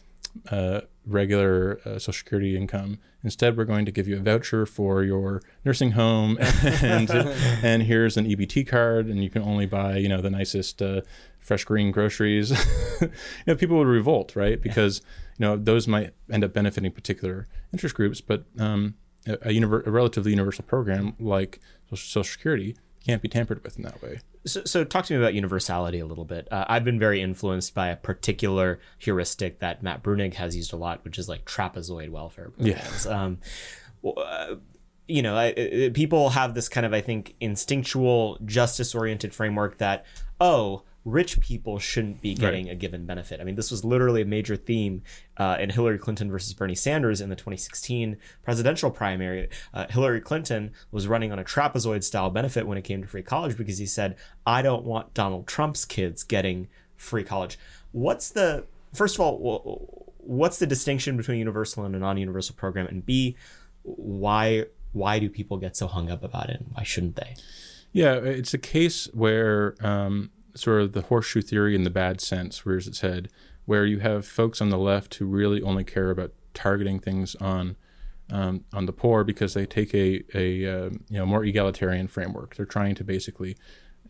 uh, regular uh, social security income. Instead we're going to give you a voucher for your nursing home and and here's an ebt card and you can only buy you know the nicest uh, fresh green groceries. You know people would revolt right? Because you know those might end up benefiting particular interest groups but um, a, a, univer- a relatively universal program like social security can't be tampered with in that way. So, so talk to me about universality a little bit. Uh, I've been very influenced by a particular heuristic that Matt Bruenig has used a lot, which is like trapezoid welfare programs. Yeah. Um, uh, you know, I, I, people have this kind of, I think, instinctual, justice-oriented framework that, oh, rich people shouldn't be getting right. a given benefit. I mean, this was literally a major theme uh, in Hillary Clinton versus Bernie Sanders in the 2016 presidential primary. Uh, Hillary Clinton was running on a trapezoid style benefit when it came to free college because he said, I don't want Donald Trump's kids getting free college. What's the, first of all, what's the distinction between universal and a non universal program? And B, why why do people get so hung up about it and why shouldn't they? Yeah, it's a case where um, sort of the horseshoe theory in the bad sense rears its head, where you have folks on the left who really only care about targeting things on um, on the poor because they take a a uh, you know more egalitarian framework. They're trying to basically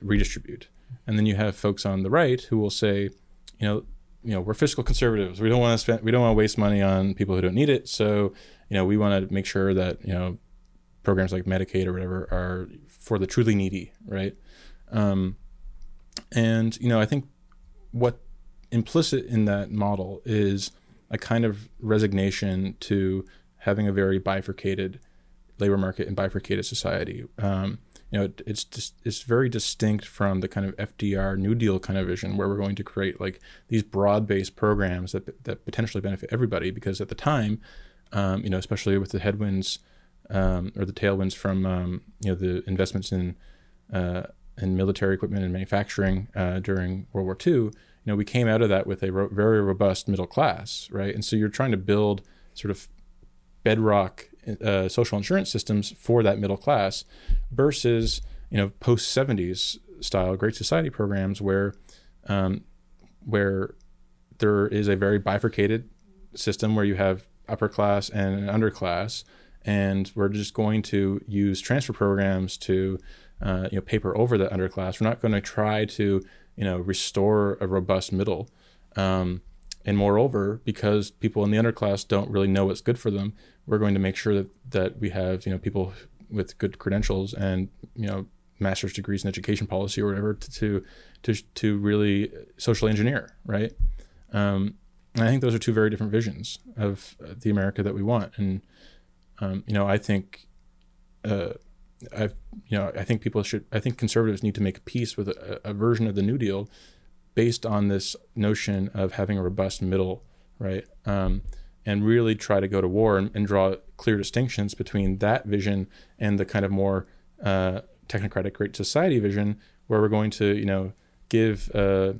redistribute, and then you have folks on the right who will say, you know, you know, we're fiscal conservatives. We don't want to spend, we don't want to waste money on people who don't need it. So, you know, we want to make sure that you know programs like Medicaid or whatever are for the truly needy, right? Um, and you know, I think what implicit in that model is a kind of resignation to having a very bifurcated labor market and bifurcated society. Um, you know, it, it's just, it's very distinct from the kind of FDR New Deal kind of vision, where we're going to create like these broad-based programs that that potentially benefit everybody. Because at the time, um, you know, especially with the headwinds um, or the tailwinds from um, you know the investments in uh, in military equipment and manufacturing uh, during World War II, you know, we came out of that with a ro- very robust middle class, right? And so you're trying to build sort of bedrock uh, social insurance systems for that middle class versus, you know, post 70s style Great Society programs where, um, where there is a very bifurcated system where you have upper class and an underclass, and we're just going to use transfer programs to uh, you know paper over the underclass. We're not going to try to you know restore a robust middle. Um, and moreover, because people in the underclass don't really know what's good for them, we're going to make sure that, that we have you know people with good credentials and you know master's degrees in education policy or whatever to to to, really social engineer, right? Um, and I think those are two very different visions of the America that we want. And um, you know, I think uh, I, you know, I think people should. I think conservatives need to make peace with a, a, version of the New Deal based on this notion of having a robust middle, right? Um, and really try to go to war and, and, draw clear distinctions between that vision and the kind of more uh, technocratic Great Society vision, where we're going to, you know, give uh,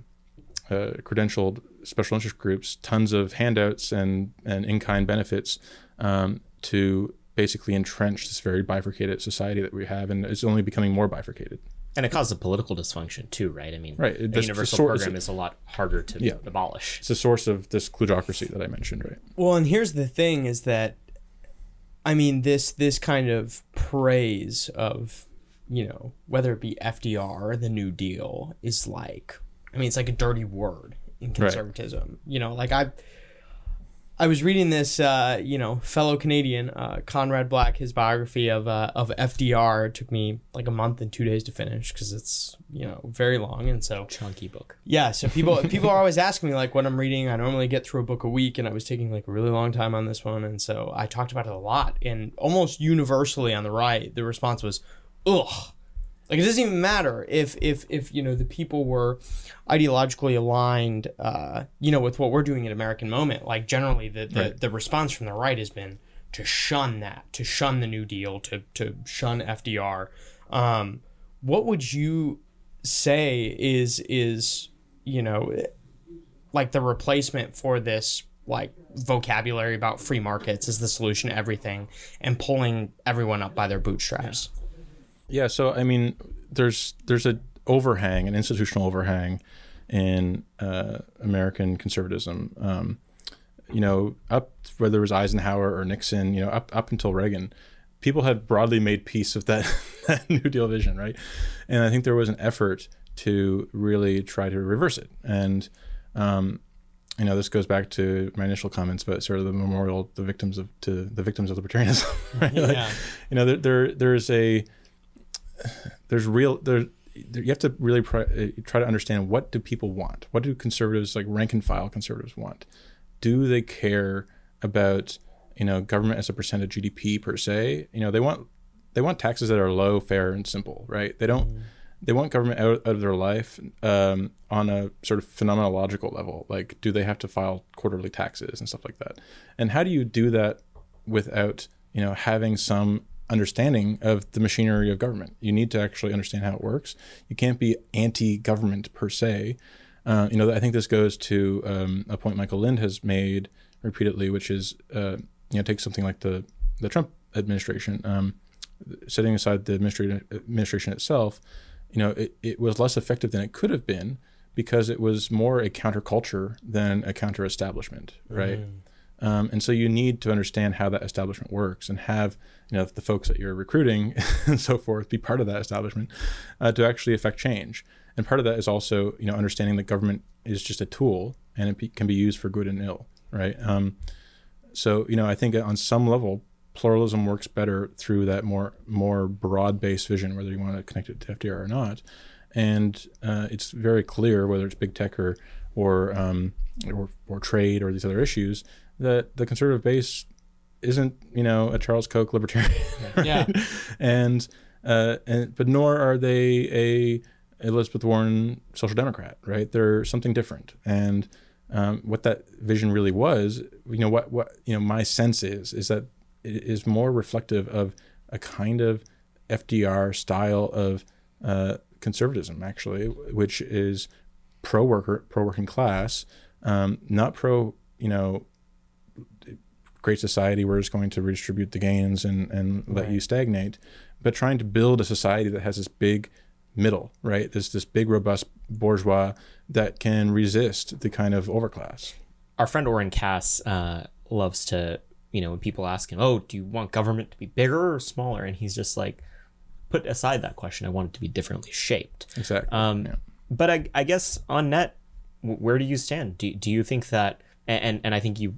uh, credentialed special interest groups tons of handouts and and in kind benefits um, to basically entrench this very bifurcated society that we have, and it's only becoming more bifurcated. And it causes political dysfunction too, right? I mean, right. The universal sor- program is a lot harder to yeah. abolish. It's a source of this kludgeocracy that I mentioned, right? Well, and here's the thing: is that, I mean, this this kind of praise of, you know, whether it be FDR or the New Deal is like, I mean, it's like a dirty word in conservatism. Right. You know, like I I was reading this, uh, you know, fellow Canadian, uh, Conrad Black, his biography of uh, of FDR. It took me like a month and two days to finish because it's you know very long and so chunky book. Yeah, so people people are always asking me like what I'm reading. I normally get through a book a week, and I was taking like a really long time on this one, and so I talked about it a lot. And almost universally on the right, the response was, "Ugh." Like it doesn't even matter if if if you know the people were ideologically aligned, uh, you know, with what we're doing at American Moment. Like generally, the the, Right. the response from the right has been to shun that, to shun the New Deal, to to shun FDR. Um, what would you say is is you know like the replacement for this like vocabulary about free markets is the solution to everything and pulling everyone up by their bootstraps. Yeah, so I mean, there's there's a overhang, an institutional overhang in uh, American conservatism. Um, you know, up whether it was Eisenhower or Nixon, you know, up up until Reagan, people had broadly made peace with that, that New Deal vision, right? And I think there was an effort to really try to reverse it. And um, you know, this goes back to my initial comments, but sort of the memorial, the victims of to the victims of libertarianism, right? Like, Yeah. you know, there, there there's a there's real there you have to really uh, try to understand what do people want? What do conservatives like rank and file conservatives want? Do they care about you know government as a percent of gdp per se? You know they want they want taxes that are low fair and simple right? They don't they want government out, out of their life um, on a sort of phenomenological level like do they have to file quarterly taxes and stuff like that? And how do you do that without you know having some understanding of the machinery of government. You need to actually understand how it works. You can't be anti-government per se. Uh, you know, I think this goes to um, a point Michael Lind has made repeatedly, which is uh, you know take something like the the Trump administration, um, setting aside the administration administration itself. You know, it, it was less effective than it could have been because it was more a counterculture than a counter-establishment, right? Um, and so you need to understand how that establishment works and have you know the folks that you're recruiting and so forth be part of that establishment uh, to actually affect change. And part of that is also you know understanding that government is just a tool and it can be used for good and ill, right? Um, so you know I think on some level pluralism works better through that more more broad based vision, whether you want to connect it to FDR or not. And uh, it's very clear whether it's big tech or or, um, or or trade or these other issues that the conservative base isn't you know a Charles Koch libertarian, right? Yeah. and uh, and but nor are they a Elizabeth Warren social democrat, right? They're something different, and um, what that vision really was, you know, what what you know, my sense is is that it is more reflective of a kind of FDR style of uh, conservatism, actually, which is pro worker, pro working class, um, not pro you know great society where it's going to redistribute the gains and, and let Right. you stagnate, but trying to build a society that has this big middle, right? This this big robust bourgeois that can resist the kind of overclass. Our friend Oren Cass uh, loves to, you know, when people ask him, "Oh, do you want government to be bigger or smaller?" and he's just like, "Put aside that question. I want it to be differently shaped." Exactly. Um, Yeah. But I, I guess on net, where do you stand? Do, do you think that, and, and I think you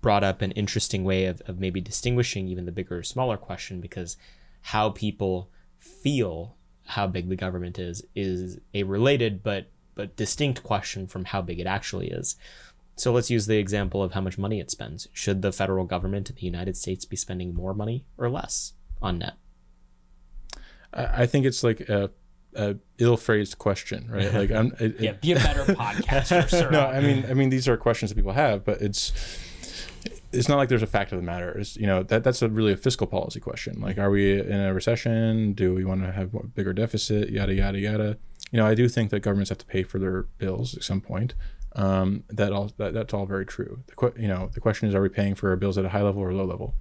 brought up an interesting way of, of maybe distinguishing even the bigger or smaller question because how people feel how big the government is is a related but but distinct question from how big it actually is. So let's use the example of how much money it spends. Should the federal government in the United States be spending more money or less on net? I, I think it's like a, a ill-phrased question, right? Like I'm. It, it- Yeah, be a better podcaster, sir. no, I mean, I mean, these are questions that people have, but it's it's not like there's a fact of the matter. It's, you know, that that's a really a fiscal policy question. Like, are we in a recession? Do we want to have a bigger deficit? Yada yada yada. You know, I do think that governments have to pay for their bills at some point. Um, that all that, that's all very true. The you know, the question is, are we paying for our bills at a high level or low level?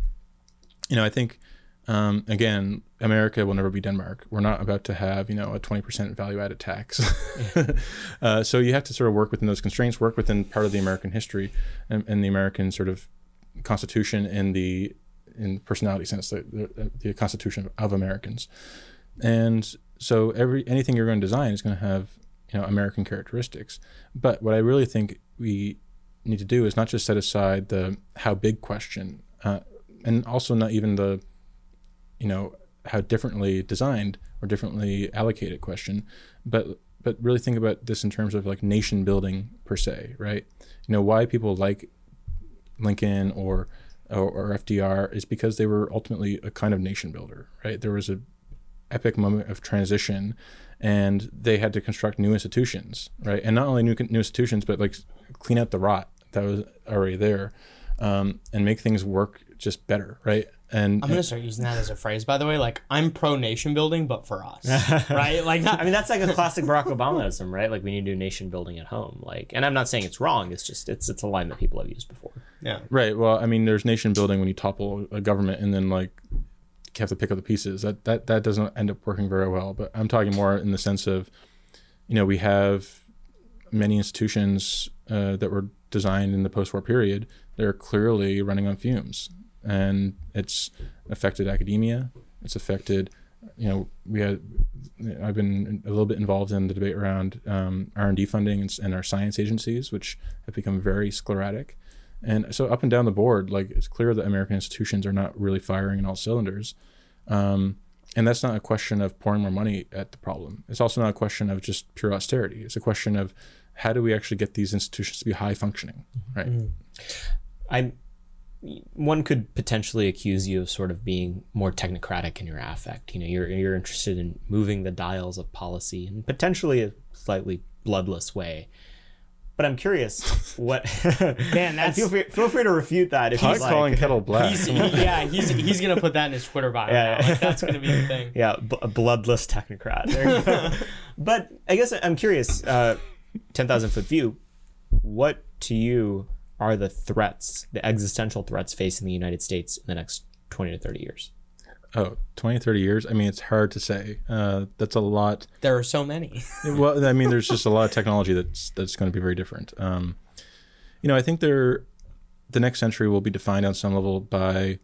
You know, I think um, again, America will never be Denmark. We're not about to have, you know, a 20% value added tax. uh, so you have to sort of work within those constraints, work within part of the American history and, and the American sort of constitution in the in personality sense, the, the, the constitution of Americans. And so every anything you're going to design is going to have, you know, American characteristics. But what I really think we need to do is not just set aside the how big question, uh, and also not even the you know how differently designed or differently allocated question but but really think about this in terms of like nation building per se right you know why people like lincoln or or, or fdr is because they were ultimately a kind of nation builder right there was a epic moment of transition, and they had to construct new institutions, right? And not only new new institutions, but like clean out the rot that was already there, um, and make things work just better, right? And I'm gonna start using that as a phrase, by the way. Like I'm pro nation building, but for us, right? Like I mean, that's like a classic Barack Obamaism, right? Like we need to do nation building at home. Like, and I'm not saying it's wrong. It's just it's it's a line that people have used before. yeah, Right. Well, I mean, there's nation building when you topple a government and then like you have to pick up the pieces. That that that doesn't end up working very well. But I'm talking more in the sense of, you know, we have many institutions uh, that were designed in the post-war period. They're clearly running on fumes, and it's affected academia. It's affected. You know, we had. I've been a little bit involved in the debate around um, R&D funding and, and our science agencies, which have become very sclerotic. And so up and down the board, like it's clear that American institutions are not really firing in all cylinders. Um, and that's not a question of pouring more money at the problem. It's also not a question of just pure austerity. It's a question of how do we actually get these institutions to be high functioning, right? I one could potentially accuse you of sort of being more technocratic in your affect. You know, you're you're interested in moving the dials of policy in potentially a slightly bloodless way. But I'm curious what Man, and that's- feel free feel free to refute that if Pot he's calling like, kettle black. he's, he- yeah, he's he's gonna put that in his Twitter bio. Yeah. now. Like, that's gonna be the thing. yeah, b- a bloodless technocrat. There you go. but I guess I'm curious. Uh, Ten thousand foot view. What to you are the threats, the existential threats facing the United States in the next twenty to thirty years? oh, 20, 30 years. I mean, it's hard to say. Uh, that's a lot. There are so many. well, I mean, there's just a lot of technology that's that's going to be very different. Um, you know, I think there, the next century will be defined on some level by,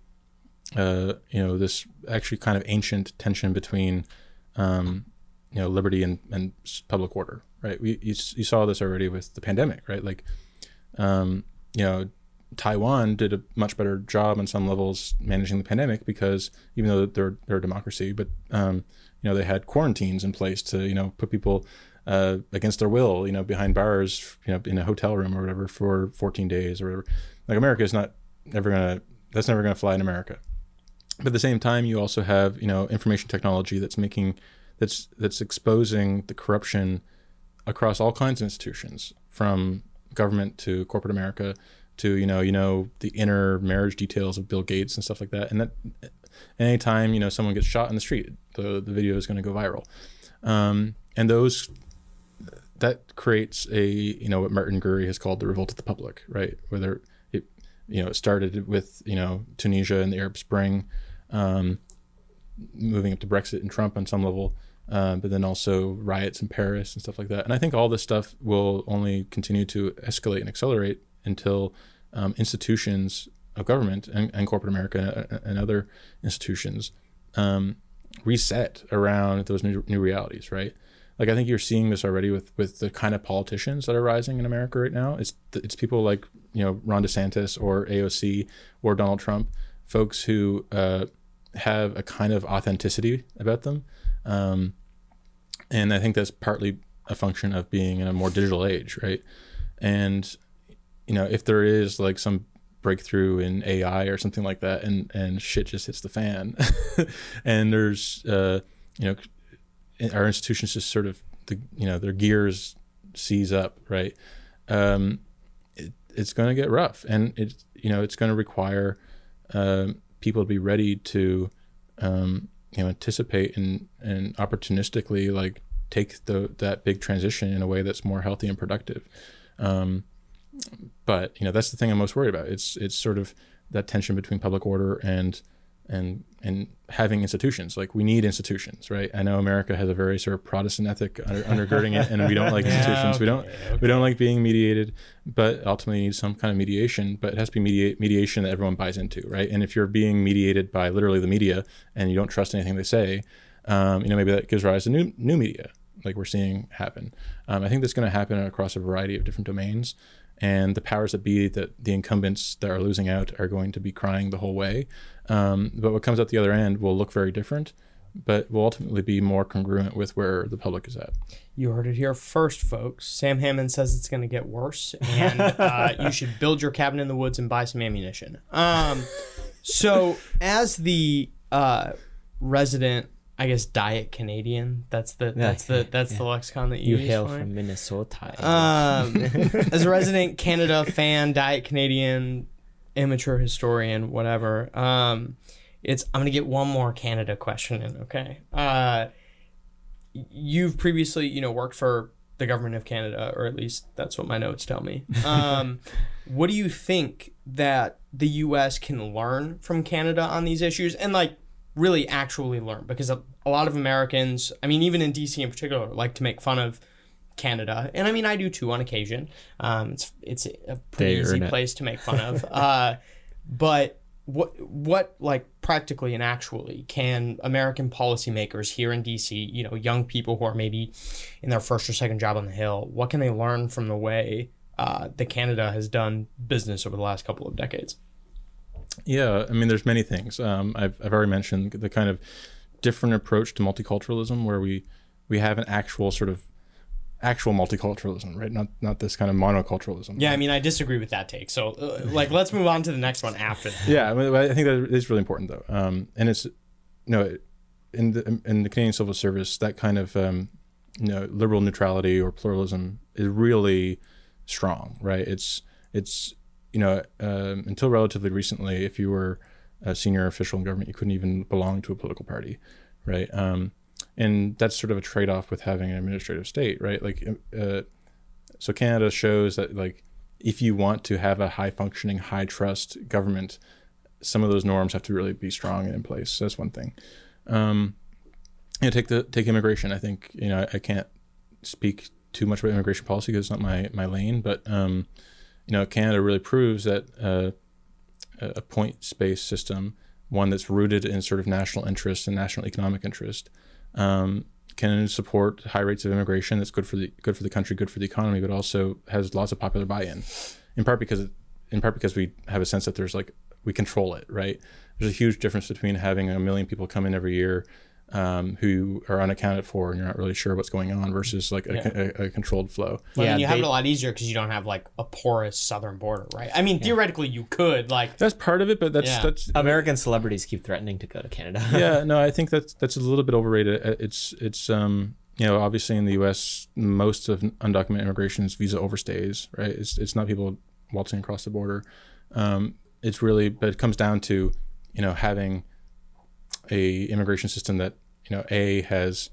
uh, you know, this actually kind of ancient tension between, um, you know, liberty and, and public order. Right. We you, you saw this already with the pandemic. Right. Like, um, you know. Taiwan did a much better job on some levels managing the pandemic because even though they're they're a democracy, but um, you know they had quarantines in place to you know put people uh, against their will, you know, behind bars, you know, in a hotel room or whatever for 14 days or whatever. Like America is not ever gonna that's never gonna fly in America. But at the same time, you also have you know information technology that's making that's that's exposing the corruption across all kinds of institutions, from government to corporate America to you know you know the inner marriage details of Bill Gates and stuff like that. And that anytime you know someone gets shot in the street, the the video is going to go viral. Um, and those that creates a you know what Martin Gurri has called the revolt of the public, right? Whether it you know it started with you know Tunisia and the Arab Spring, um, moving up to Brexit and Trump on some level, uh, but then also riots in Paris and stuff like that. And I think all this stuff will only continue to escalate and accelerate until um, institutions of government and, and corporate America and, and other institutions um, reset around those new, new realities, right? Like I think you're seeing this already with with the kind of politicians that are rising in America right now. It's it's people like you know Ron DeSantis or AOC or Donald Trump, folks who uh, have a kind of authenticity about them, um, and I think that's partly a function of being in a more digital age, right? And you know if there is like some breakthrough in AI or something like that, and and shit just hits the fan, and there's uh, you know our institutions just sort of the you know their gears seize up, right? Um, it, it's going to get rough, and it's you know it's going to require um, people to be ready to um, you know anticipate and and opportunistically like take the that big transition in a way that's more healthy and productive. Um, but you know that's the thing I'm most worried about. It's it's sort of that tension between public order and and and having institutions. Like we need institutions, right? I know America has a very sort of Protestant ethic under, undergirding it, and we don't like Yeah, institutions. We don't okay, we don't like being mediated, but ultimately need some kind of mediation. But it has to be mediate, mediation that everyone buys into, right? And if you're being mediated by literally the media and you don't trust anything they say, um, you know maybe that gives rise to new new media, like we're seeing happen. Um, I think that's going to happen across a variety of different domains and the powers that be that the incumbents that are losing out are going to be crying the whole way. Um, but what comes out the other end will look very different, but will ultimately be more congruent with where the public is at. You heard it here first, folks. Sam Hammond says it's going to get worse, and uh, you should build your cabin in the woods and buy some ammunition. Um, so, as the uh, resident I guess diet Canadian. That's the that's Yeah, the that's the lexicon that you, You use hail from Minnesota. Um, as a resident Canada fan, diet Canadian, amateur historian, whatever. Um, it's I'm gonna get one more Canada question in. Okay. Uh, you've previously, you know, worked for the government of Canada, or at least that's what my notes tell me. Um, what do you think that the U.S. can learn from Canada on these issues, and like really actually learn? Because a, a lot of Americans, I mean, even in D.C. in particular, like to make fun of Canada, and I mean, I do too on occasion. Um, it's it's a pretty They easy place to make fun of. uh, but what what like practically and actually can American policymakers here in DC, you know, young people who are maybe in their first or second job on the Hill, what can they learn from the way uh, that Canada has done business over the last couple of decades? Yeah, I mean, there's many things. Um, I've, I've already mentioned the kind of different approach to multiculturalism, where we we have an actual sort of actual multiculturalism, right? Not not this kind of monoculturalism. Yeah, I mean, I disagree with that take. So, uh, like, let's move on to the next one after that. Yeah, I, mean, I think that is really important though, um, and it's you know in the in the Canadian civil service that kind of um, you know liberal neutrality or pluralism is really strong, right? It's it's you know um, until relatively recently, if you were a senior official in government, you couldn't even belong to a political party, right? Um, and that's sort of a trade-off with having an administrative state, right? Like, uh, so Canada shows that like if you want to have a high functioning, high trust government, some of those norms have to really be strong and in place. So that's one thing. Um, you know, take the take immigration. I think you know I, I can't speak too much about immigration policy because it's not my my lane. But um, you know, Canada really proves that uh, a points based system, one that's rooted in sort of national interest and national economic interest, um, can support high rates of immigration. That's good for the good for the country, good for the economy, but also has lots of popular buy-in. In part because in part because we have a sense that there's like we control it, right? There's a huge difference between having a million people come in every year um, who are unaccounted for and you're not really sure what's going on versus like a, a, a controlled flow. Well, I Yeah, mean, you have they- it a lot easier because you don't have like a porous southern border, right? I mean, theoretically, you could like. That's part of it, but that's Yeah. that's American celebrities keep threatening to go to Canada. yeah, no, I think that's that's a little bit overrated. Uh, It's it's um you know obviously in the U.S. most of undocumented immigration is visa overstays, right? It's it's not people waltzing across the border. Um, it's really, but it comes down to you know having a immigration system that you know a has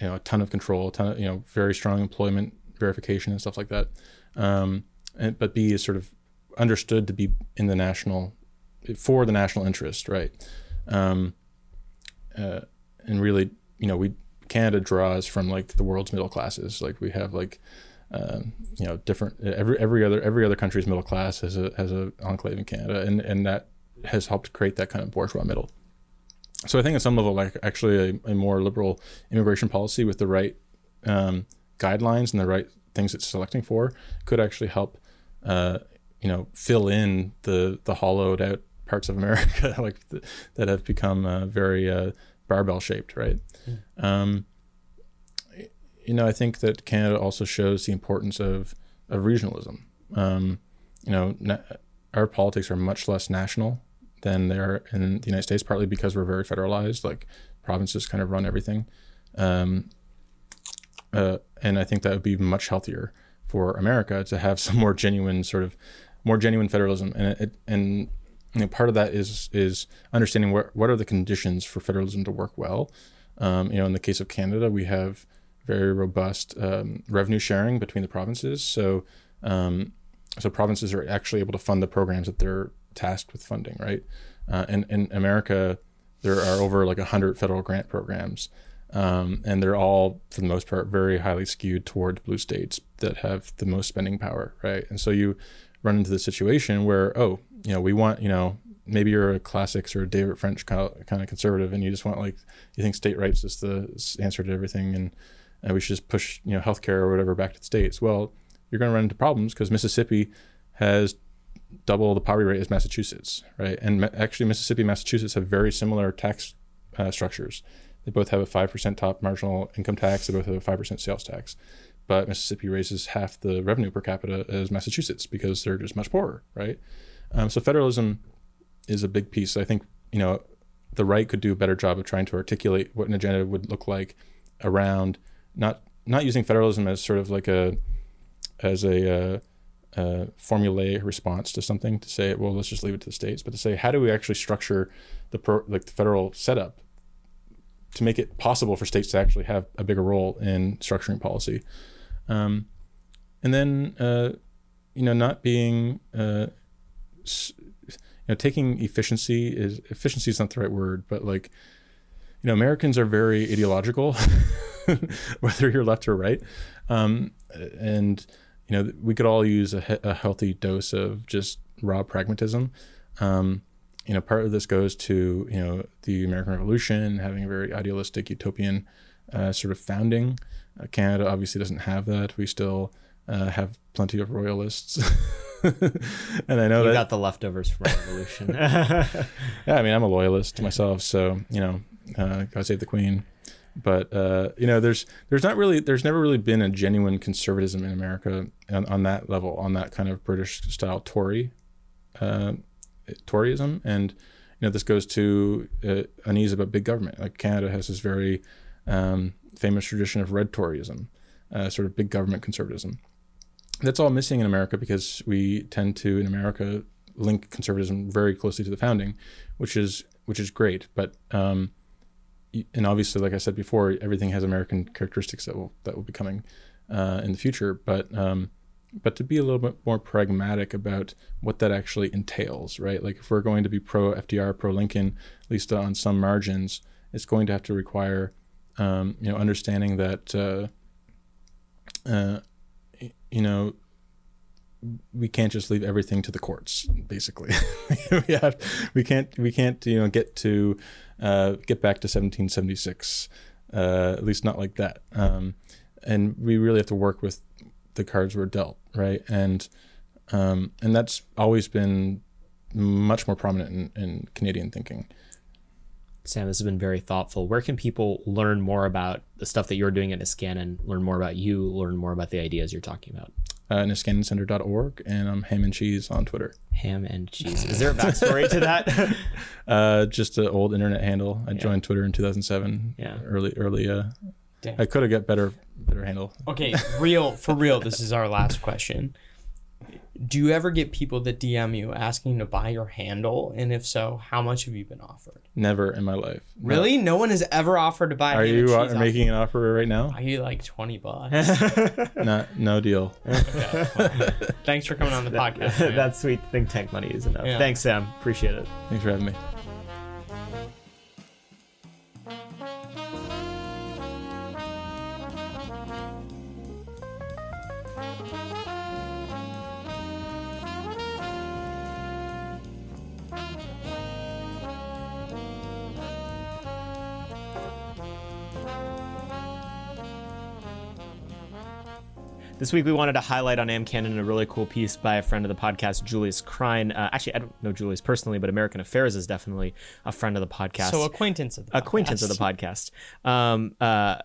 you know a ton of control, a ton of you know very strong employment verification and stuff like that. Um, and, but B is sort of understood to be in the national for the national interest, right? Um, uh, and really, you know, we Canada draws from like the world's middle classes. Like we have like, um, you know, different every every other every other country's middle class has a has a enclave in Canada, and and that has helped create that kind of bourgeois middle. So I think at some level, like actually a, a more liberal immigration policy with the right um, guidelines and the right things it's selecting for could actually help, uh, you know, fill in the the hollowed out parts of America like th- that have become uh, very uh, barbell shaped, right? Um, you know, I think that Canada also shows the importance of of regionalism. Um, you know, na- our politics are much less national than they are in the United States, partly because we're very federalized. Like provinces kind of run everything, um, uh, and I think that would be much healthier for America to have some more genuine sort of more genuine federalism. And it, and you know, part of that is is understanding what what are the conditions for federalism to work well. Um, you know, in the case of Canada, we have very robust um, revenue sharing between the provinces. So, um, so provinces are actually able to fund the programs that they're tasked with funding, right? Uh, and in America, there are over like hundred federal grant programs, um, and they're all, for the most part, very highly skewed towards blue states that have the most spending power, right? And so you run into the situation where, oh, you know, we want, you know, maybe you're a classics or a David French kind of, conservative, and you just want like you think state rights is the answer to everything, and, and we should just push you know healthcare or whatever back to the states. Well, you're going to run into problems because Mississippi has double the poverty rate as Massachusetts, right? And ma- actually, Mississippi and Massachusetts have very similar tax uh, structures. They both have a five percent top marginal income tax. They both have a five percent sales tax, but Mississippi raises half the revenue per capita as Massachusetts because they're just much poorer, right? Um, so federalism is a big piece. I think you know the right could do a better job of trying to articulate what an agenda would look like around not not using federalism as sort of like a as a uh, uh, response to something to say, well, let's just leave it to the states, but to say, how do we actually structure the pro, like the federal setup to make it possible for states to actually have a bigger role in structuring policy, um, and then uh, you know not being uh, you know taking efficiency is efficiency is not the right word, but like you know Americans are very ideological, whether you're left or right, um, and you know we could all use a, a healthy dose of just raw pragmatism. Um, you know, part of this goes to you know the American Revolution having a very idealistic utopian uh, sort of founding. Uh, Canada obviously doesn't have that. We still uh, have plenty of royalists, and I know You that. got the leftovers from the Revolution. yeah, I mean, I'm a loyalist myself, so you know, uh, God save the Queen. But uh, you know, there's there's not really there's never really been a genuine conservatism in America on, on that level, on that kind of British style Tory uh, Toryism, and you know, this goes to uh, unease about big government. Like Canada has this very um, famous tradition of red Toryism, uh, sort of big government conservatism. That's all missing in America because we tend to, in America, link conservatism very closely to the founding, which is which is great. But um, and obviously, like I said before, everything has American characteristics that will that will be coming uh, in the future. But um, but to be a little bit more pragmatic about what that actually entails, right? Like if we're going to be pro FDR, pro Lincoln, at least on some margins, it's going to have to require um, you know understanding that uh, uh, you know we can't just leave everything to the courts basically we have we can't we can't you know get to uh, get back to 1776 uh, at least not like that um, and we really have to work with the cards we're dealt right and um, and that's always been much more prominent in, in Canadian thinking Sam, this has been very thoughtful. Where can people learn more about the stuff that you're doing at Niskanen, learn more about you, learn more about the ideas you're talking about? Uh, niskanencenter.org and I'm ham and cheese on Twitter Ham and cheese. Is there a backstory to that? uh, just an old internet handle I joined Twitter in 2007 Yeah. early early uh, Dang. I could have got better better handle Okay, real for real. This is our last question. Do you ever get people that DM you asking to buy your handle? And if so, how much have you been offered? never in my life No. Really? No one has ever offered to buy. Are you uh, making an offer right now? Are you like twenty bucks? Not, no deal. Thanks for coming on the podcast. man. that sweet think tank money is enough. Yeah. Thanks, Sam. Appreciate it. Thanks for having me. This week we wanted to highlight on AmCanon a really cool piece by a friend of the podcast, Julius Krein. Uh, actually, I don't know Julius personally, but American Affairs is definitely a friend of the podcast. so acquaintance of the acquaintance of the podcast. podcast. Um, uh,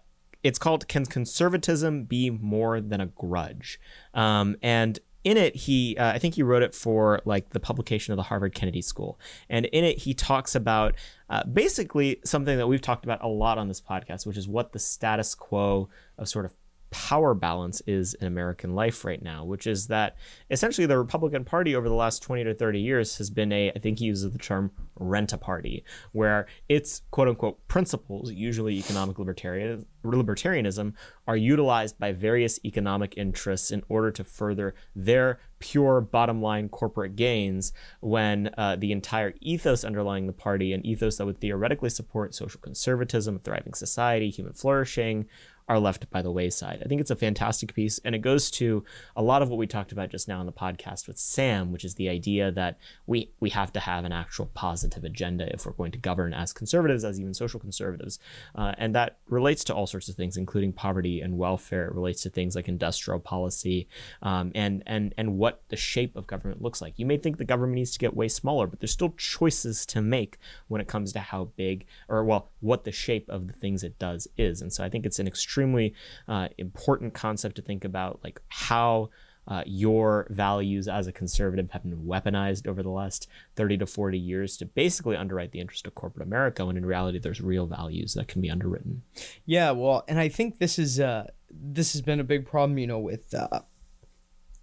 it's called "Can Conservatism Be More Than a Grudge?" Um, and in it, he uh, I think he wrote it for like the publication of the Harvard Kennedy School, and in it he talks about uh, basically something that we've talked about a lot on this podcast, which is what the status quo of sort of power balance is in American life right now, which is that essentially the Republican Party over the last 20 to 30 years has been a, I think he uses the term rent a party, where its quote unquote principles, usually economic libertarian, libertarianism, are utilized by various economic interests in order to further their pure bottom line corporate gains when uh, the entire ethos underlying the party, an ethos that would theoretically support social conservatism, thriving society, human flourishing, are left by the wayside. I think it's a fantastic piece, and it goes to a lot of what we talked about just now in the podcast with Sam, which is the idea that we we have to have an actual positive agenda if we're going to govern as conservatives, as even social conservatives, uh, and that relates to all sorts of things, including poverty and welfare. It relates to things like industrial policy, um, and and and what the shape of government looks like. You may think the government needs to get way smaller, but there's still choices to make when it comes to how big or well what the shape of the things it does is. And so I think it's an extremely uh, important concept to think about, like how uh, your values as a conservative have been weaponized over the last 30 to 40 years to basically underwrite the interest of corporate America when in reality there's real values that can be underwritten. Yeah, well, and I think this is uh this has been a big problem, you know, with uh,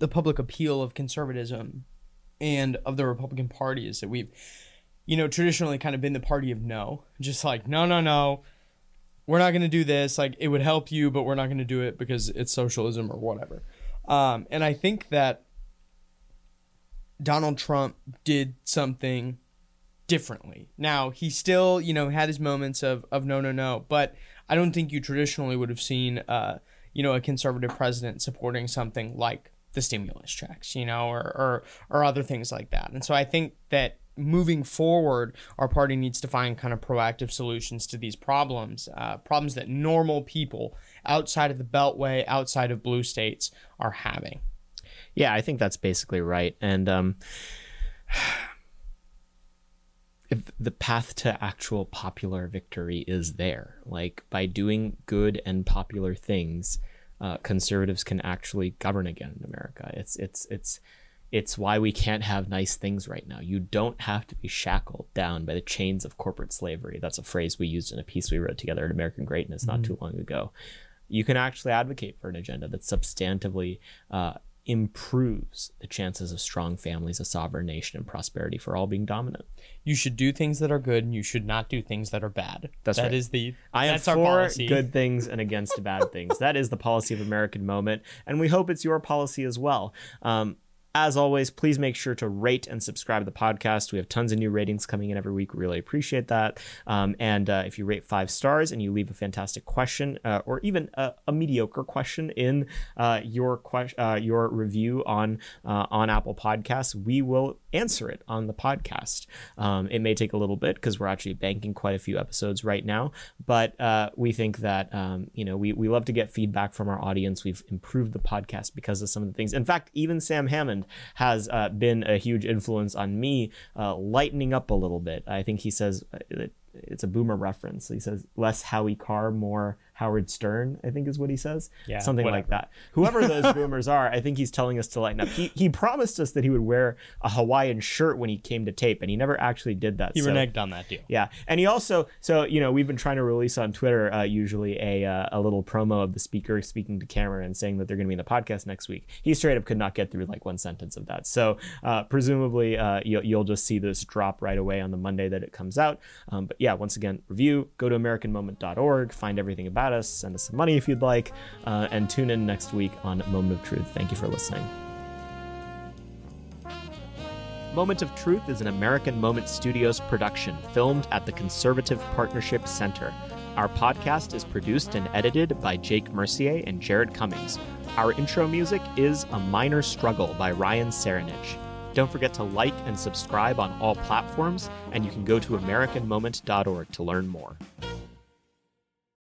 the public appeal of conservatism and of the Republican Party is that we've you know, traditionally kind of been the party of no. Just like, no, no, no. We're not going to do this. Like it would help you, but we're not going to do it because it's socialism or whatever. Um, and I think that Donald Trump did something differently. Now, he still, you know, had his moments of, of no, no, no, but I don't think you traditionally would have seen, uh, you know, a conservative president supporting something like the stimulus checks, you know, or, or, or other things like that. And so I think that moving forward, our party needs to find kind of proactive solutions to these problems, uh, problems that normal people outside of the Beltway, outside of blue states, are having. Yeah, I think that's basically right. And um, the path to actual popular victory is there, like by doing good and popular things, uh, conservatives can actually govern again in America. It's it's it's it's why we can't have nice things right now. You don't have to be shackled down by the chains of corporate slavery. That's a phrase we used in a piece we wrote together at American Greatness not mm-hmm. too long ago. You can actually advocate for an agenda that substantively uh, improves the chances of strong families, a sovereign nation, and prosperity for all being dominant. You should do things that are good, and you should not do things that are bad. That's that right. is the I am for good things and against bad things. That is the policy of American Moment, and we hope it's your policy as well. Um, as always, please make sure to rate and subscribe to the podcast. We have tons of new ratings coming in every week. We really appreciate that. Um, and uh, if you rate five stars and you leave a fantastic question uh, or even a, a, mediocre question in uh, your uh, your review on uh, on Apple Podcasts, we will answer it on the podcast. Um, it may take a little bit because we're actually banking quite a few episodes right now, but uh, we think that um, you know we we love to get feedback from our audience. We've improved the podcast because of some of the things. In fact, even Sam Hammond has uh, been a huge influence on me uh, lightening up a little bit. I think he says uh, it's a boomer reference. He says less Howie Carr, more Howard Stern, I think is what he says. Yeah, Something whatever. like that. Whoever those boomers are, I think he's telling us to lighten up. He, he promised us that he would wear a Hawaiian shirt when he came to tape, and he never actually did that. He so, reneged on that deal. Yeah. And he also, so, you know, we've been trying to release on Twitter uh, usually a, uh, a little promo of the speaker speaking to camera and saying that they're going to be in the podcast next week. He straight up could not get through like one sentence of that. So uh, presumably uh, you'll, you'll just see this drop right away on the Monday that it comes out. Um, but yeah, once again, review, go to AmericanMoment.org, find everything about us, send us some money if you'd like, uh, and tune in next week on Moment of Truth. Thank you for listening. Moment of Truth is an American Moment Studios production filmed at the Conservative Partnership Center. Our podcast is produced and edited by Jake Mercier and Jared Cummings. Our intro music is A Minor Struggle by Ryan Serenich. Don't forget to like and subscribe on all platforms, and you can go to AmericanMoment.org to learn more.